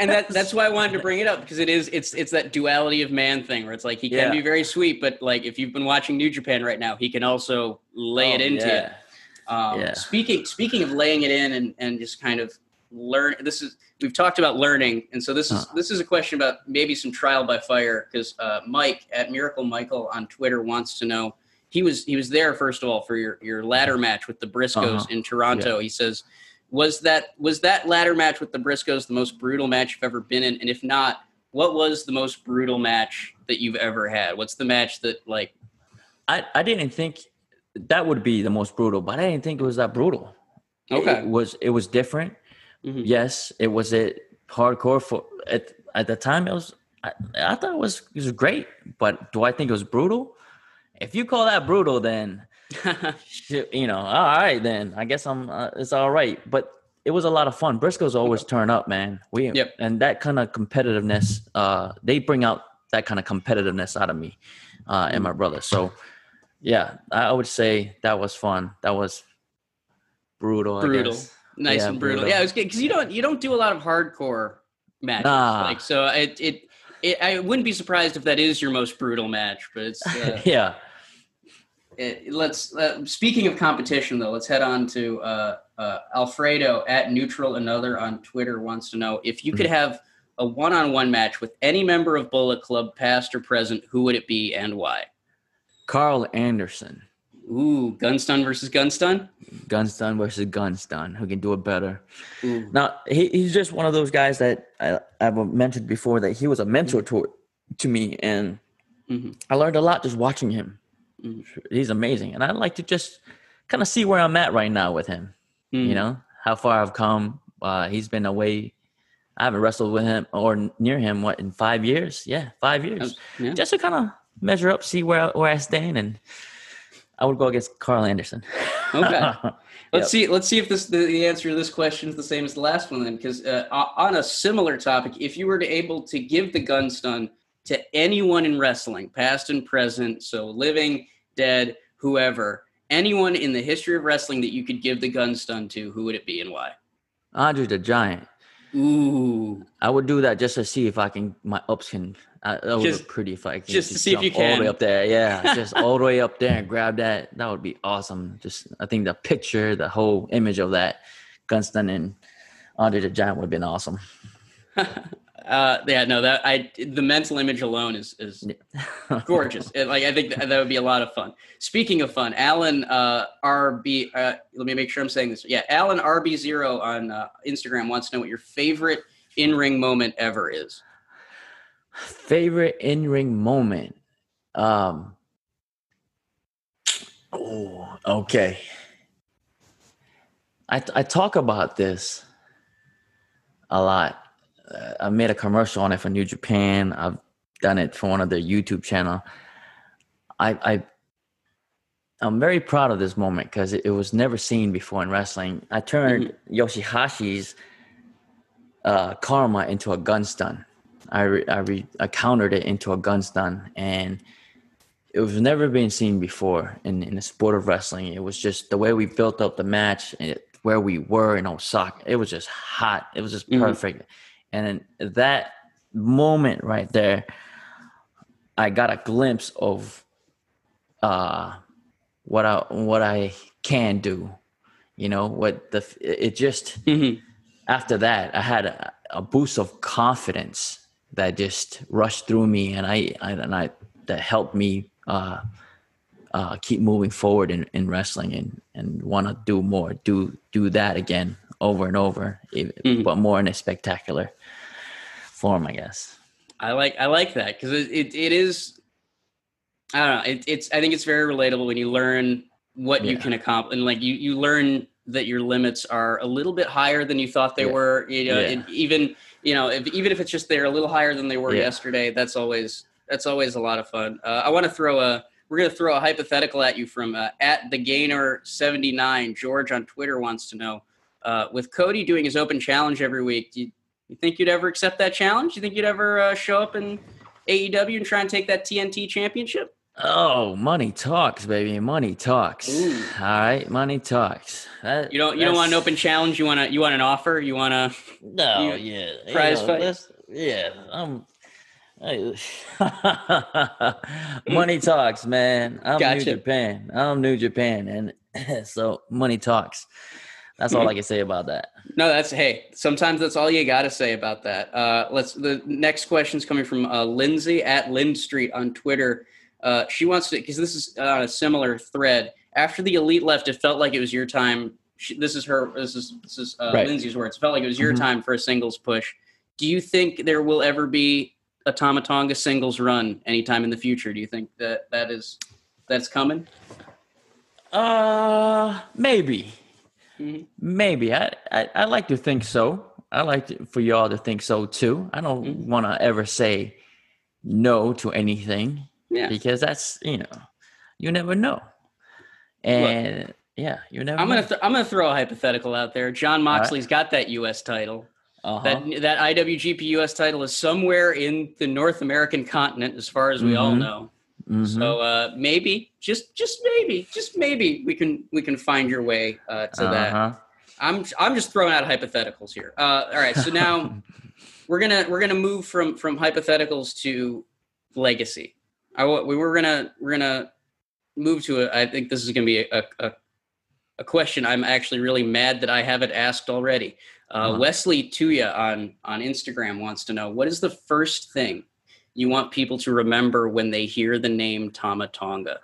and that that's why I wanted to bring it up because it is it's it's that duality of man thing where it's like he can yeah. be very sweet, but like if you've been watching New Japan right now, he can also lay oh, it into yeah. Um, yeah. Speaking speaking of laying it in and and just kind of learn this is we've talked about learning and so this is huh. this is a question about maybe some trial by fire because uh, mike at miracle michael on twitter wants to know he was he was there first of all for your your ladder match with the briscoes uh-huh. in toronto yeah. he says was that was that ladder match with the briscoes the most brutal match you've ever been in and if not what was the most brutal match that you've ever had what's the match that like i i didn't think that would be the most brutal but i didn't think it was that brutal okay it was it was different Mm-hmm. Yes, it was it hardcore for at at the time. It was I, I thought it was it was great, but do I think it was brutal? If you call that brutal, then you know, all right, then I guess I'm uh, it's all right. But it was a lot of fun. Briscoes always turn up, man. We yep. and that kind of competitiveness, uh, they bring out that kind of competitiveness out of me uh, and my brother. So yeah, I would say that was fun. That was brutal. Brutal nice yeah, and brutal. brutal. Yeah, it was good because you don't you don't do a lot of hardcore matches. Nah. Like so, it, it it I wouldn't be surprised if that is your most brutal match. But it's uh, yeah. It, let's uh, speaking of competition though, let's head on to uh, uh Alfredo at Neutral Another on Twitter wants to know if you could mm-hmm. have a one-on-one match with any member of Bullet Club, past or present, who would it be and why? Karl Anderson. Ooh, Gunstun versus Gunstun? Gunstun versus Gunstun. Who can do it better? Ooh. Now, he, he's just one of those guys that I, I've mentioned before that he was a mentor mm-hmm. to, to me. And mm-hmm. I learned a lot just watching him. Mm-hmm. He's amazing. And I'd like to just kind of see where I'm at right now with him. You mm-hmm. know, how far I've come. Uh, he's been away. I haven't wrestled with him or near him, what, in five years? Yeah, five years. Yeah. Just to kind of measure up, see where, where I stand and – I would go against Karl Anderson. okay. Let's yep. see. Let's see if this the, the, answer to this question is the same as the last one. Then, because uh, on a similar topic, if you were to able to give the gun stun to anyone in wrestling, past and present, so living, dead, whoever, anyone in the history of wrestling that you could give the gun stun to, who would it be and why? Andre the Giant. Ooh. I would do that just to see if I can my ups can uh, that would just, look pretty if I can just, just to see if you can all the way up there. Yeah, just all the way up there and grab that. That would be awesome. Just I think the picture, the whole image of that Gun Stun and Andre the Giant would have been awesome. uh, yeah, no, that I the mental image alone is is gorgeous. It, like I think that, that, would be a lot of fun. Speaking of fun, Alan uh, RB, uh, let me make sure I'm saying this. Yeah, Alan RB zero on uh, Instagram wants to know what your favorite in ring moment ever is. Favorite in ring moment. Um. Oh, okay. I I talk about this a lot. Uh, I made a commercial on it for New Japan. I've done it for one of their YouTube channel. I I I'm very proud of this moment because it, it, was never seen before in wrestling. I turned mm-hmm. Yoshihashi's uh, karma into a gun stun. I re, I, re, I countered it into a gun stun, and it was never been seen before in in the sport of wrestling. It was just the way we built up the match, and where we were in Osaka. It was just hot. It was just mm-hmm. And that moment right there, I got a glimpse of uh, what I what I can do. You know what the it just. Mm-hmm. After that, I had a, a boost of confidence that just rushed through me and I, I and I that helped me uh, uh, keep moving forward in, in wrestling and, and want to do more, do do that again over and over, mm-hmm. but more in a spectacular form, I guess. I like I like that because it, it, it is. I don't know. It, it's I think it's very relatable when you learn what yeah. you can accomplish and like you you learn that your limits are a little bit higher than you thought they yeah. were. You know, yeah. even you know if, even if it's just they're a little higher than they were yesterday. That's always that's always a lot of fun. Uh, I want to throw a we're going to throw a hypothetical at you from uh, at the gainer 79 george on twitter wants to know uh, with cody doing his open challenge every week do you, you think you'd ever accept that challenge? You think you'd ever uh, show up in AEW and try and take that TNT championship? Oh, money talks, baby. Money talks. Ooh. All right, money talks. That, you don't. You don't want an open challenge. You want to. You want an offer. You want to. No. You, yeah. Prize you know, fight. Yeah. Um. money talks, man. I'm gotcha. New Japan. I'm New Japan, and so money talks. That's all I can say about that. No, that's hey. Sometimes that's all you got to say about that. Uh, let's. The next question is coming from uh, Lindsay at Lind Street on Twitter. Uh, she wants to because this is on a similar thread. After the elite left, it felt like it was your time. She, this is her. This is this is uh, right. Lindsay's words. It felt like it was your mm-hmm. time for a singles push. Do you think there will ever be a Tama Tonga singles run anytime in the future? Do you think that that is that's coming? Uh, maybe Mm-hmm. Maybe I, I, I like to think so. I like to, for y'all to think so too. I don't mm-hmm. want to ever say no to anything yeah. because that's you know you never know. And Look, yeah, you never. I'm know. gonna th- I'm gonna throw a hypothetical out there. Jon Moxley's right. got that U.S. title. Uh-huh. That that IWGP US title is somewhere in the North American continent, as far as we mm-hmm. all know. Mm-hmm. So uh, maybe, just just maybe, just maybe we can we can find your way uh, to uh-huh. that. I'm I'm just throwing out hypotheticals here. Uh, all right, so now we're gonna we're gonna move from from hypotheticals to legacy. I we were gonna we're gonna move to it. I think this is gonna be a, a, a question I'm actually really mad that I haven't asked already. Uh, uh-huh. Wesley Tuya on on Instagram wants to know what is the first thing you want people to remember when they hear the name Tama Tonga.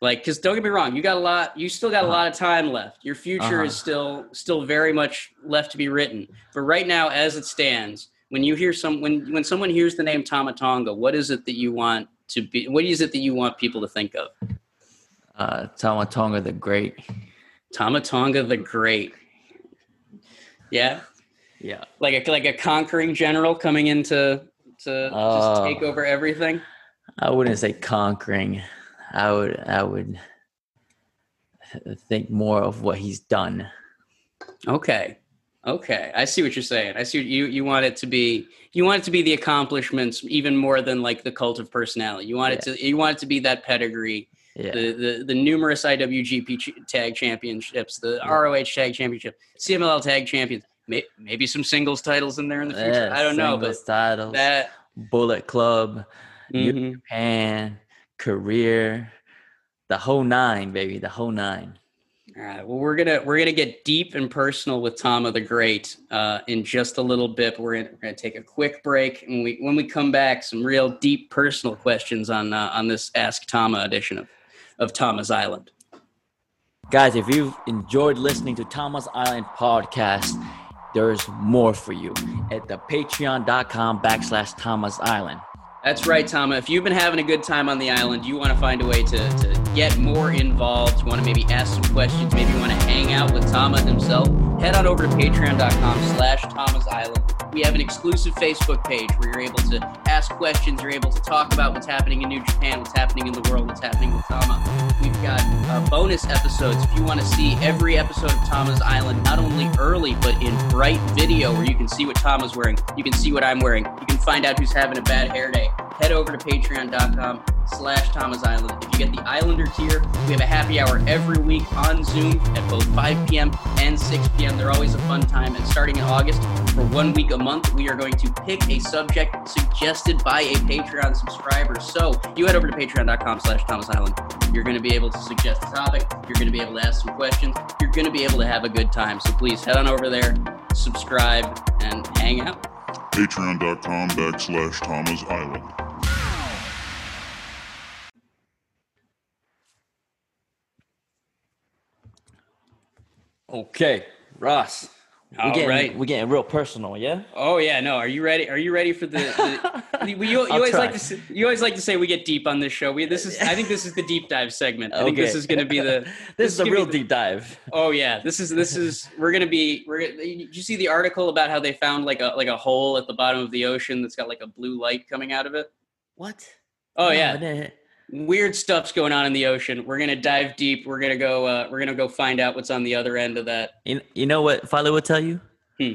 Like, because don't get me wrong, you got a lot. You still got a uh-huh. lot of time left. Your future uh-huh. is still still very much left to be written. But right now, as it stands, when you hear some when when someone hears the name Tama Tonga, what is it that you want to be? What is it that you want people to think of? Uh, Tama Tonga the Great. Tama Tonga the Great. Yeah. Yeah. Like a like a conquering general coming into to uh, just take over everything? I wouldn't say conquering. I would I would think more of what he's done. Okay. Okay. I see what you're saying. I see you you want it to be you want it to be the accomplishments even more than like the cult of personality. You want yeah. it to you want it to be that pedigree. Yeah. The, the the numerous IWGP tag championships, the yeah. ROH tag championship, CMLL tag champions maybe some singles titles in there in the future. Yeah, I don't know, but titles, that Bullet Club, mm-hmm. Japan, career, the whole nine, baby, the whole nine. All right. Well, we're gonna we're gonna get deep and personal with Tama the Great uh, in just a little bit. We're gonna, we're gonna take a quick break, and we when we come back, some real deep personal questions on uh, on this Ask Tama edition of of Tama's Island. Guys, if you've enjoyed listening to Tama's Island podcast there's more for you at the patreon.com backslash Tama's Island. That's right, Tama. If you've been having a good time on the island, you want to find a way to, to get more involved, you want to maybe ask some questions, maybe you want to hang out with Tama himself, head on over to patreon.com slash Tama's Island. We have an exclusive Facebook page where you're able to ask questions, you're able to talk about what's happening in New Japan, what's happening in the world, what's happening with Tama. We've got uh, bonus episodes if you want to see every episode of Tama's Island, not only early, but in bright video where you can see what Tama's wearing, you can see what I'm wearing, you can find out who's having a bad hair day head over to patreon.com slash Tama's Island. If you get the Islander tier, we have a happy hour every week on Zoom at both 5 p.m. and 6 p.m. They're always a fun time. And starting in August, for one week a month, we are going to pick a subject suggested by a Patreon subscriber. So you head over to patreon.com slash Tama's Island. You're going to be able to suggest a topic. You're going to be able to ask some questions. You're going to be able to have a good time. So please head on over there, subscribe, and hang out. Patreon.com backslash Tama's Island. Okay, Ross, we're getting, right. we're getting real personal, yeah. Oh yeah, no. Are you ready? Are you ready for the? the you, you, you always try. like to say, you always like to say we get deep on this show. We this is I think this is the deep dive segment. I okay. think this is going to be the. this, this is a real the, deep dive. Oh yeah, this is this is we're going to be we're. Did you see the article about how they found like a like a hole at the bottom of the ocean that's got like a blue light coming out of it? What? Oh no, yeah weird stuff's going on in the ocean. We're gonna dive deep. We're gonna go. Uh, we're gonna go find out what's on the other end of that. You, you know what Father would tell you? Hmm.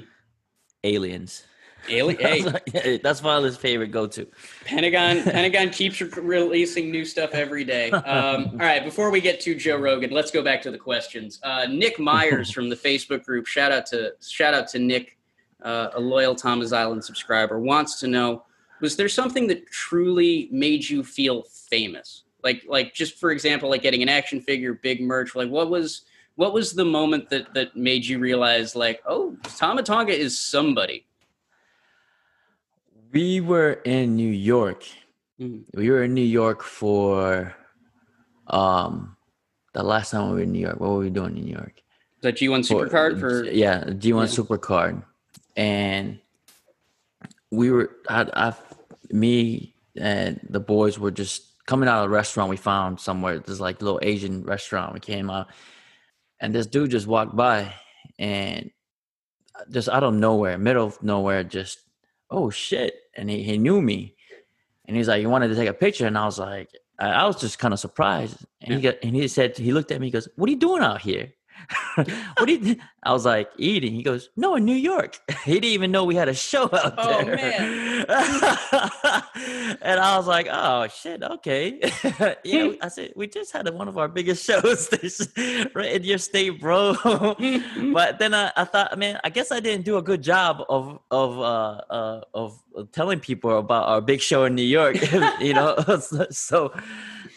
Aliens. Alien. Hey. That's Father's favorite go-to. Pentagon. Pentagon keeps releasing new stuff every day. Um, all right. Before we get to Joe Rogan, let's go back to the questions. Uh, Nick Myers from the Facebook group. Shout out to shout out to Nick, uh, a loyal Tama's Island subscriber. Wants to know was there something that truly made you feel famous? Like like just for example, like getting an action figure, big merch. Like what was what was the moment that that made you realize like, oh, Tama Tonga is somebody? We were in New York. Mm-hmm. We were in New York for um the last time we were in New York. What were we doing in New York? That G1 Supercard for yeah, G1 yeah. Supercard. And we were I, I me and the boys were just coming out of a restaurant we found somewhere. This like little Asian restaurant. We came out, and this dude just walked by, and just out of nowhere, middle of nowhere, just oh shit, and he he knew me, and he's like, "You wanted to take a picture?" And I was like, I, I was just kind of surprised, and yeah. he got and he said he looked at me, he goes, "What are you doing out here?" what did I was like eating. He goes, no, in New York. he didn't even know we had a show out oh, there. man. and I was like, oh shit, okay. yeah, I said we just had one of our biggest shows this, right in your state, bro. but then I, I thought, man, I guess I didn't do a good job of of uh, uh of telling people about our big show in New York. you know, so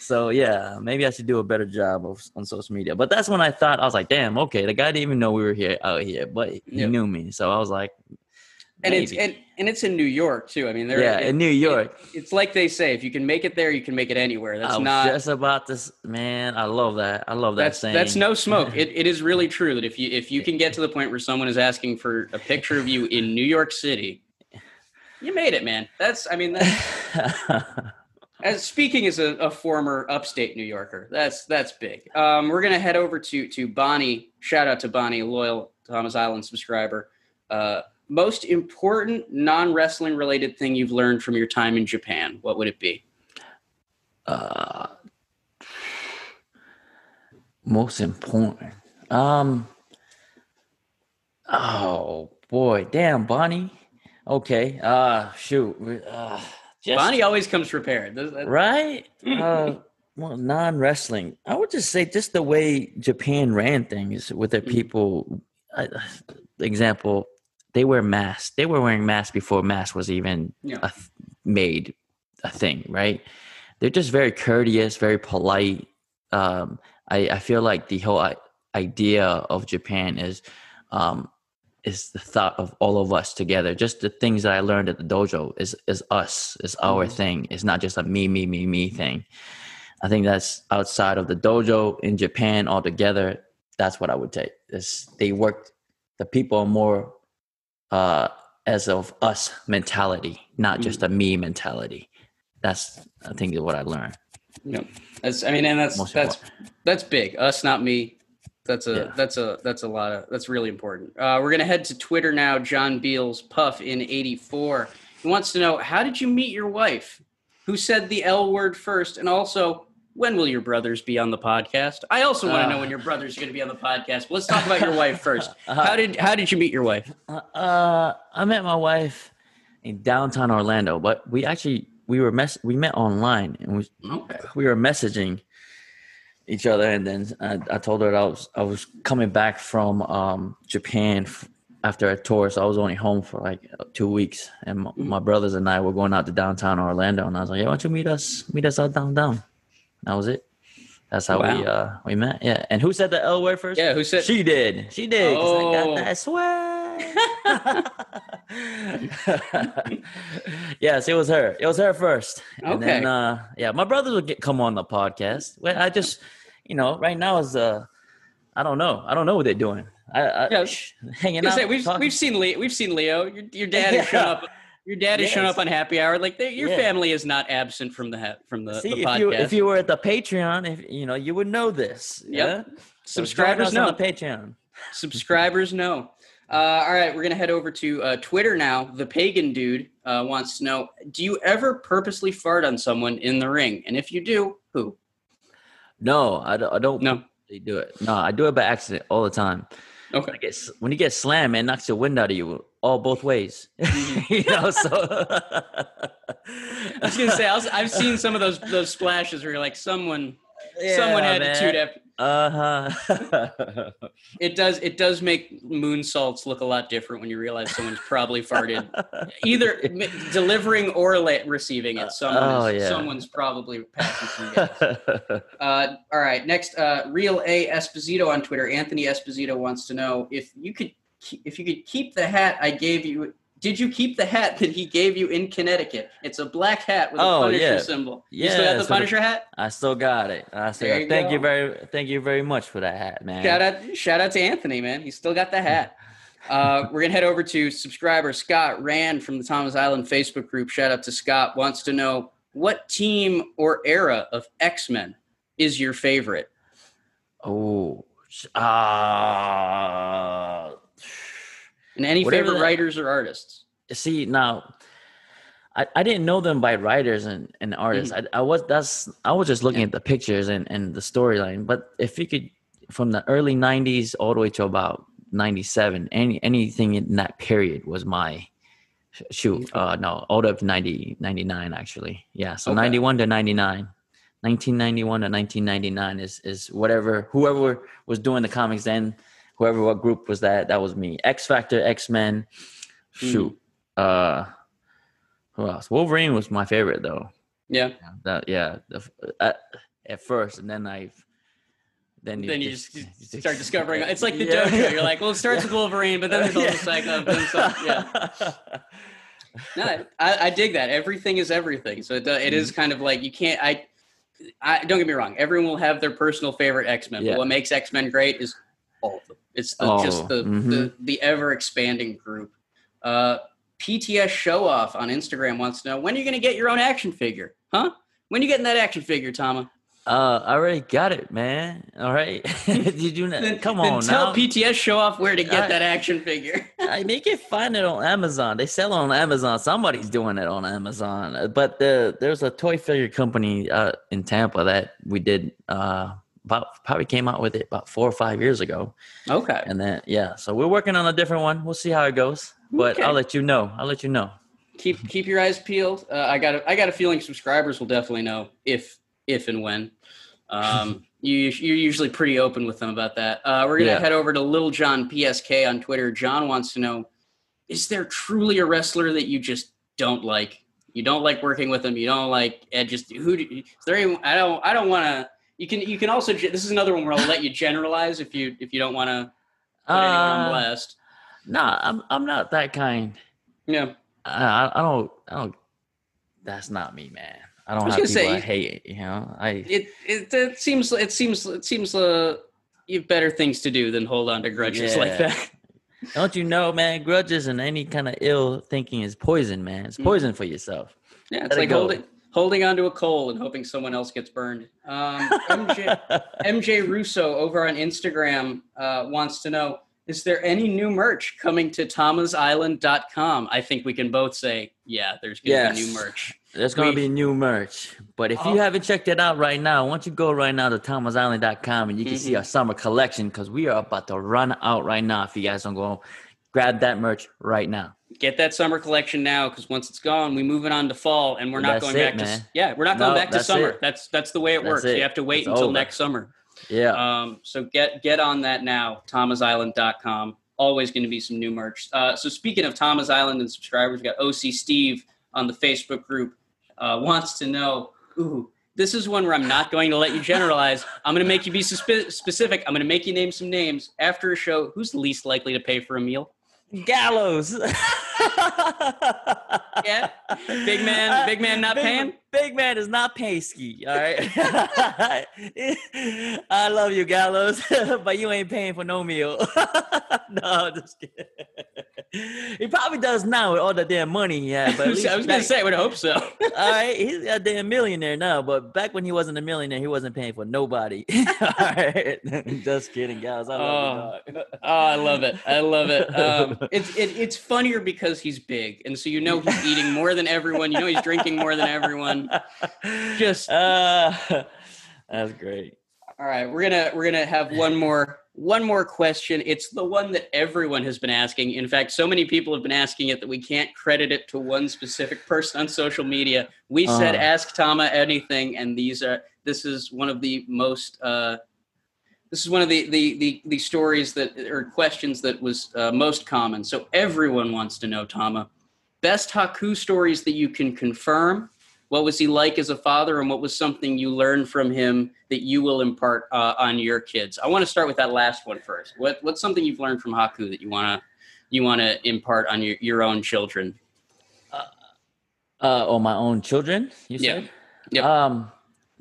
so yeah, maybe I should do a better job of, on social media. But that's when I thought I was like, damn, okay, the guy didn't even know we were here out here, but he yep. knew me. So I was like, Maybe. and it's and, and it's in New York too. I mean, there. Yeah, it, in New York. It, it's like they say, if you can make it there, you can make it anywhere. That's I was not just about this, man. I love that. I love that that's, saying. That's no smoke. it, it is really true that if you if you can get to the point where someone is asking for a picture of you in New York City, you made it, man. That's I mean. That's, As speaking as a, a, former upstate New Yorker, that's that's big. Um, we're gonna head over to to Bonnie. Shout out to Bonnie, loyal Tama's Island subscriber. Uh, most important non wrestling related thing you've learned from your time in Japan? What would it be? Uh, most important. Um. Oh boy, damn, Bonnie. Okay. Uh, shoot. Uh, just, Bonnie always comes prepared, right? uh, well, non wrestling. I would just say just the way Japan ran things with their mm. people. Uh, example, they wear masks. They were wearing masks before masks was even yeah. a, made a thing, right? They're just very courteous, very polite. Um, I, I feel like the whole idea of Japan is um, is the thought of all of us together. Just the things that I learned at the dojo is is us, is our mm-hmm. thing. It's not just a me, me, me, me thing. I think that's outside of the dojo in Japan altogether. That's what I would take. Is they work the people are more uh as of us mentality, not just mm-hmm. a me mentality. That's I think what I learned. Yep. That's I mean and that's Most that's important. that's big. Us not me that's a yeah. that's a that's a lot of that's really important. Uh, we're gonna head to Twitter now. John Beals Puff in '84. He wants to know how did you meet your wife? Who said the L word first? And also, when will your brothers be on the podcast? I also want to uh, know when your brothers are going to be on the podcast. But let's talk about your wife first. Uh, how did how did you meet your wife? Uh, uh, I met my wife in downtown Orlando, but we actually we were mess we met online and we okay. we were messaging each other, and then I, I, told her I was I was coming back from um, Japan f- after a tour, so I was only home for like two weeks, and my, my, brothers and I were going out to downtown Orlando, and I was like, "Yeah, why don't you meet us meet us out downtown?" That was it. That's how wow. we uh we met. Yeah, and who said the L word first? Yeah, who said she did? She did. Oh. I got oh. that yes, it was her. It was her first. And okay. Then, uh, yeah, my brothers would get come on the podcast. Well, I just you know, right now is uh, I don't know. I don't know what they're doing. I, I yeah. hanging out. Say, we've talking. we've seen Leo. We've seen Leo. Your, your dad has shown up. Your dad has yes. shown up on Happy Hour. Like they, your yeah. family is not absent from the from the, See, the if podcast. You, if you were at the Patreon, if you know, you would know this. Yeah. Subscribers know. on the Patreon. Subscribers know. Uh, all right, we're gonna head over to uh, Twitter now. The pagan dude uh, wants to know: Do you ever purposely fart on someone in the ring? And if you do, who? No, I don't. I don't no, they do it. No, I do it by accident all the time. Okay. When, get, when you get slammed, man, knocks the wind out of you all both ways. Mm-hmm. you know, so I was gonna say I have seen some of those those splashes where you're like someone yeah, someone had man. to toot after. Uh huh. it does. It does make moonsaults look a lot different when you realize someone's probably farted, either delivering or receiving it. Someone, oh, yeah. someone's probably passing uh, all right. Next, uh, real A Esposito on Twitter. Anthony Esposito wants to know if you could if you could keep the hat I gave you did you keep the hat that he gave you in Connecticut? It's a black hat with a oh, Punisher yeah. symbol. You yeah, still got the so Punisher hat? I still got it. I still got, thank go. you very thank you very much for that hat, man. Shout out shout out to Anthony, man. He still got the hat. Uh, we're gonna head over to subscriber Scott Rand from the Tama's Island Facebook group. Shout out to Scott. Wants to know what team or era of X Men is your favorite? Oh, uh, and any Whatever favorite that, writers or artists? See now, I, I didn't know them by writers and, and artists. Mm-hmm. I, I was that's I was just looking yeah. at the pictures and, and the storyline. But if you could, from the early '90s all the way to about '97, any anything in that period was my shoot. Uh, no, all up to 90, 99 actually. Yeah, so okay. 91 to 99. 1991 to 1999 is is whatever whoever was doing the comics then whoever what group was that that was me x factor x-men shoot mm. uh who else wolverine was my favorite though yeah that yeah the, at, at first and then i then you, then you just, just start discovering it's like the yeah. dojo you're like well it starts with wolverine but then there's all yeah. the psycho yeah no I, I dig that everything is everything so it, it is mm-hmm. kind of like you can't i I, don't get me wrong. Everyone will have their personal favorite X Men, yeah. but what makes X Men great is all of them. It's the, oh, just the, mm-hmm. the, the ever expanding group. Uh, PTS Show Off on Instagram wants to know when are you going to get your own action figure? Huh? When are you getting that action figure, Tama? Uh, I already got it, man. All right. You then, come on tell now? PTS show off where to get I, that action figure. I make it find it on Amazon. They sell it on Amazon. Somebody's doing it on Amazon. But the, there's a toy figure company uh, in Tampa that we did uh, about probably came out with it about four or five years ago. Okay. And then yeah, so we're working on a different one. We'll see how it goes. But okay. I'll let you know. I'll let you know. Keep keep your eyes peeled. Uh, I got a, I got a feeling subscribers will definitely know if if and when. Um, you you're usually pretty open with them about that. Uh, we're gonna yeah. head over to Little John PSK on Twitter. John wants to know: Is there truly a wrestler that you just don't like? You don't like working with them. You don't like and just who? Do, is there? Any, I don't. I don't want to. You can. You can also. This is another one where I'll let you generalize if you if you don't want to put uh, anyone on blast. No, nah, I'm I'm not that kind. Yeah. I, I don't. I don't. That's not me, man. I don't I have people say, I hate. You know, I it, it it seems it seems it seems uh you have better things to do than hold on to grudges yeah. like that. Don't you know, man? Grudges and any kind of ill thinking is poison, man. It's mm. poison mm. for yourself. Yeah, it's Let like it holding holding onto a coal and hoping someone else gets burned. Um, MJ, MJ Russo over on Instagram uh, wants to know is there any new merch coming to tamasisland.com? I think we can both say, yeah, there's going to yes. be new merch. There's going to be new merch. But if oh. you haven't checked it out right now, why don't you go right now to tamasisland.com and you can mm-hmm. see our summer collection because we are about to run out right now. If you guys don't go grab that merch right now. Get that summer collection now because once it's gone, we move it on to fall and we're not that's going it, back man. to yeah, we're not going back to summer. It. That's that's the way it that's works. It. You have to wait it's until over. next summer. Yeah. Um, so get get on that now, tamasisland.com. Always going to be some new merch. Uh, so speaking of Tama's Island and subscribers, we got OC Steve on the Facebook group uh, wants to know. Ooh, this is one where I'm not going to let you generalize. I'm going to make you be specific. I'm going to make you name some names after a show. Who's the least likely to pay for a meal? Gallows. yeah, big man, uh, big man not big, paying. Big man is not paying ski. All right. I love you, Gallows, but you ain't paying for no meal. no, just kidding. He probably does now with all the damn money he had. But I was back, gonna say, I would hope so. all right, he's a damn millionaire now. But back when he wasn't a millionaire, he wasn't paying for nobody. all right, just kidding, guys. I love oh, oh, I love it. I love it. Um, it's it, it's funnier because he's big, and so you know he's eating more than everyone. You know he's drinking more than everyone. Just uh, that's great. All right, we're gonna we're gonna have one more one more question. It's the one that everyone has been asking. In fact, so many people have been asking it that we can't credit it to one specific person on social media. We uh. said ask Tama anything, and these are this is one of the most uh, this is one of the, the the the, stories that or questions that was uh, most common. So everyone wants to know, Tama, best Haku stories that you can confirm. What was he like as a father, and what was something you learned from him that you will impart uh, on your kids? I want to start with that last one first. What what's something you've learned from Haku that you wanna you wanna impart on your your own children? Uh, uh or my own children? You said. Yeah. Um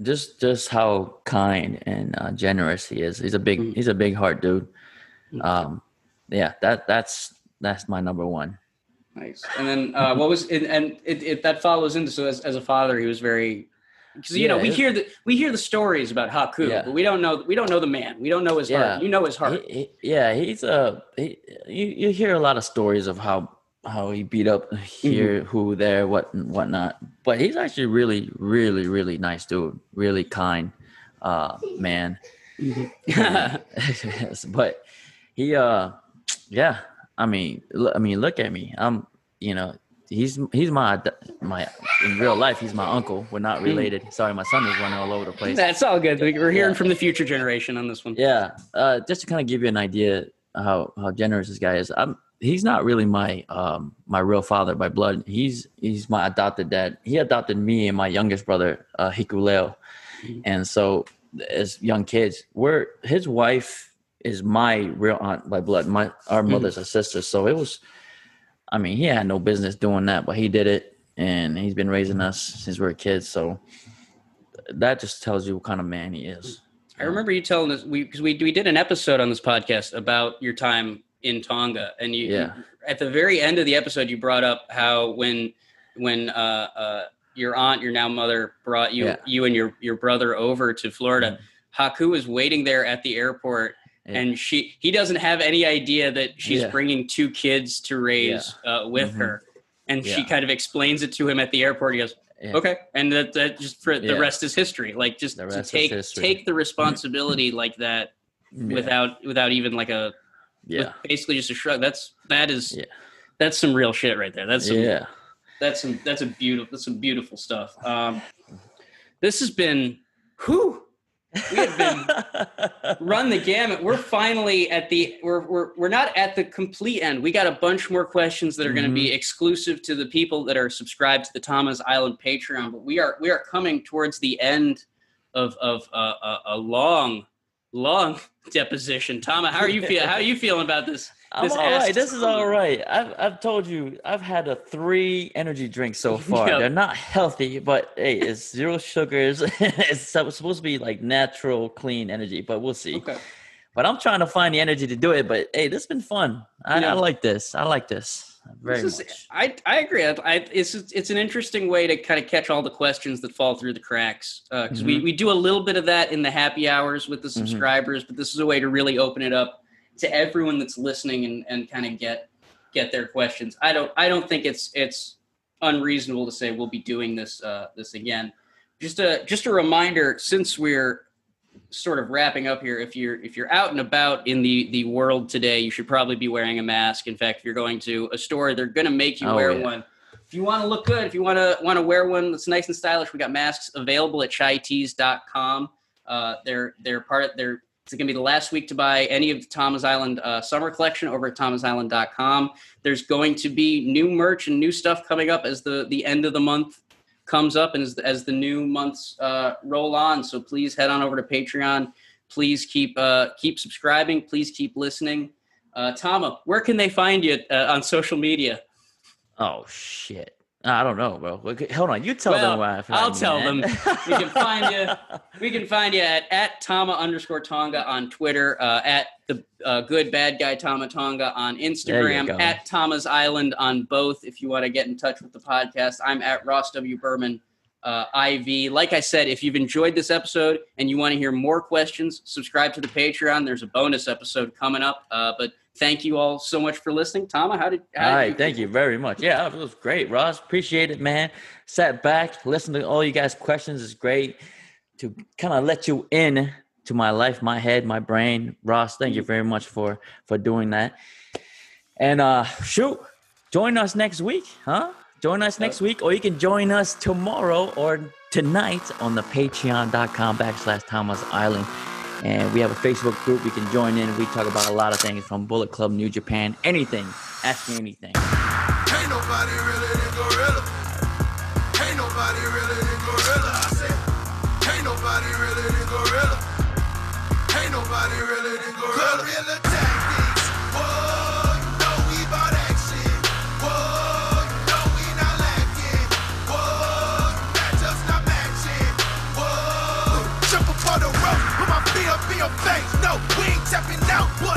just just how kind and uh, generous he is. He's a big mm. he's a big heart dude. Mm. Um, yeah, that that's that's my number one. Nice. And then uh, what was it, and it, it, that follows into so as, as a father he was very because you yeah, know we hear the we hear the stories about Haku, yeah. but we don't know we don't know the man. We don't know his yeah. heart. You know his heart. He, he, yeah, he's a he, you you hear a lot of stories of how how he beat up here, mm-hmm. who, there, what, whatnot. But he's actually really, really, really nice dude. Really kind, uh, man. Mm-hmm. but he, uh, yeah. I mean, I mean, look at me. I'm, you know, he's he's my my in real life he's my uncle. We're not mm. related. Sorry, my son is running all over the place. That's all good. We're hearing yeah. from the future generation on this one. Yeah. Uh, just to kind of give you an idea how how generous this guy is. I'm he's not really my um my real father by blood. He's he's my adopted dad. He adopted me and my youngest brother, uh, Hikuleo. Mm-hmm. And so as young kids, we're his wife is my real aunt by blood. My our mm-hmm. mother's mm-hmm. a sister. So it was I mean, he had no business doing that, but he did it and he's been raising us since we were kids. So that just tells you what kind of man he is. I remember you telling us we because we we did an episode on this podcast about your time in Tonga, and you, yeah. you, at the very end of the episode you brought up how when when uh, uh, your aunt, your now mother, brought you yeah. you and your your brother over to Florida. Mm-hmm. Haku was waiting there at the airport. Yeah. And she, he doesn't have any idea that she's bringing two kids to raise uh, with mm-hmm. her, and she kind of explains it to him at the airport. He goes, Okay, and that, that just for the rest is history. Like just to take take the responsibility like that without without even like a yeah. basically just a shrug that's that is yeah. that's some real shit right there. That's some, yeah. that's some that's a beautiful that's some beautiful stuff. Um this has been who we have been run the gamut we're finally at the we're, we're we're not at the complete end we got a bunch more questions that are mm-hmm. going to be exclusive to the people that are subscribed to the Tama's Island patreon but we are we are coming towards the end of of uh, a, a long long deposition. Tama, how are you feel? How are you feeling about this? I'm all right. This is all right. I've I've told you I've had a three energy drinks so far. Yep. They're not healthy, but hey, it's zero sugars. it's supposed to be like natural, clean energy, but we'll see. Okay. But I'm trying to find the energy to do it. But hey, this has been fun. I, yeah. I like this. I like this very is, much. I I agree. I, I, it's it's an interesting way to kind of catch all the questions that fall through the cracks because uh, mm-hmm. we we do a little bit of that in the happy hours with the mm-hmm. subscribers, mm-hmm. but this is a way to really open it up to everyone that's listening and, and kind of get get their questions. I don't I don't think it's it's unreasonable to say we'll be doing this uh, this again. Just a just a reminder, since we're sort of wrapping up here if you're if you're out and about in the the world today you should probably be wearing a mask in fact if you're going to a store they're going to make you oh, wear yeah. one if you want to look good if you want to want to wear one that's nice and stylish we got masks available at chaitees.com uh, they're they're part of they're it's going to be the last week to buy any of the Tama's Island uh, summer collection over at tamasisland.com. There's going to be new merch and new stuff coming up as the the end of the month comes up and as, as the new months uh, roll on. So please head on over to Patreon. Please keep uh, keep subscribing. Please keep listening. Uh, Tama, where can they find you uh, on social media? Oh shit. I don't know, bro. Hold on, you tell well, them where I will tell man. them. We can find you. We can find you at at Tama underscore Tonga on Twitter, uh, at the uh, good bad guy Tama Tonga on Instagram, at Tama's Island on both. If you want to get in touch with the podcast, I'm at Ross W Berman uh, IV. Like I said, if you've enjoyed this episode and you want to hear more questions, subscribe to the Patreon. There's a bonus episode coming up. Uh, but thank you all so much for listening. Tama, how did? How all right, you thank you very much. Yeah, it was great, Ross. Appreciate it, man. Sat back, listened to all you guys' questions. It's great to kind of let you in to my life, my head, my brain. Ross, thank you very much for for doing that. And uh shoot, join us next week, huh? Join us next week, or you can join us tomorrow or tonight on the patreon.com backslash Tama's Island. And we have a Facebook group you can join in. We talk about a lot of things from Bullet Club, New Japan, anything. Ask me anything. Ain't nobody really your face. No, we ain't tapping out. What?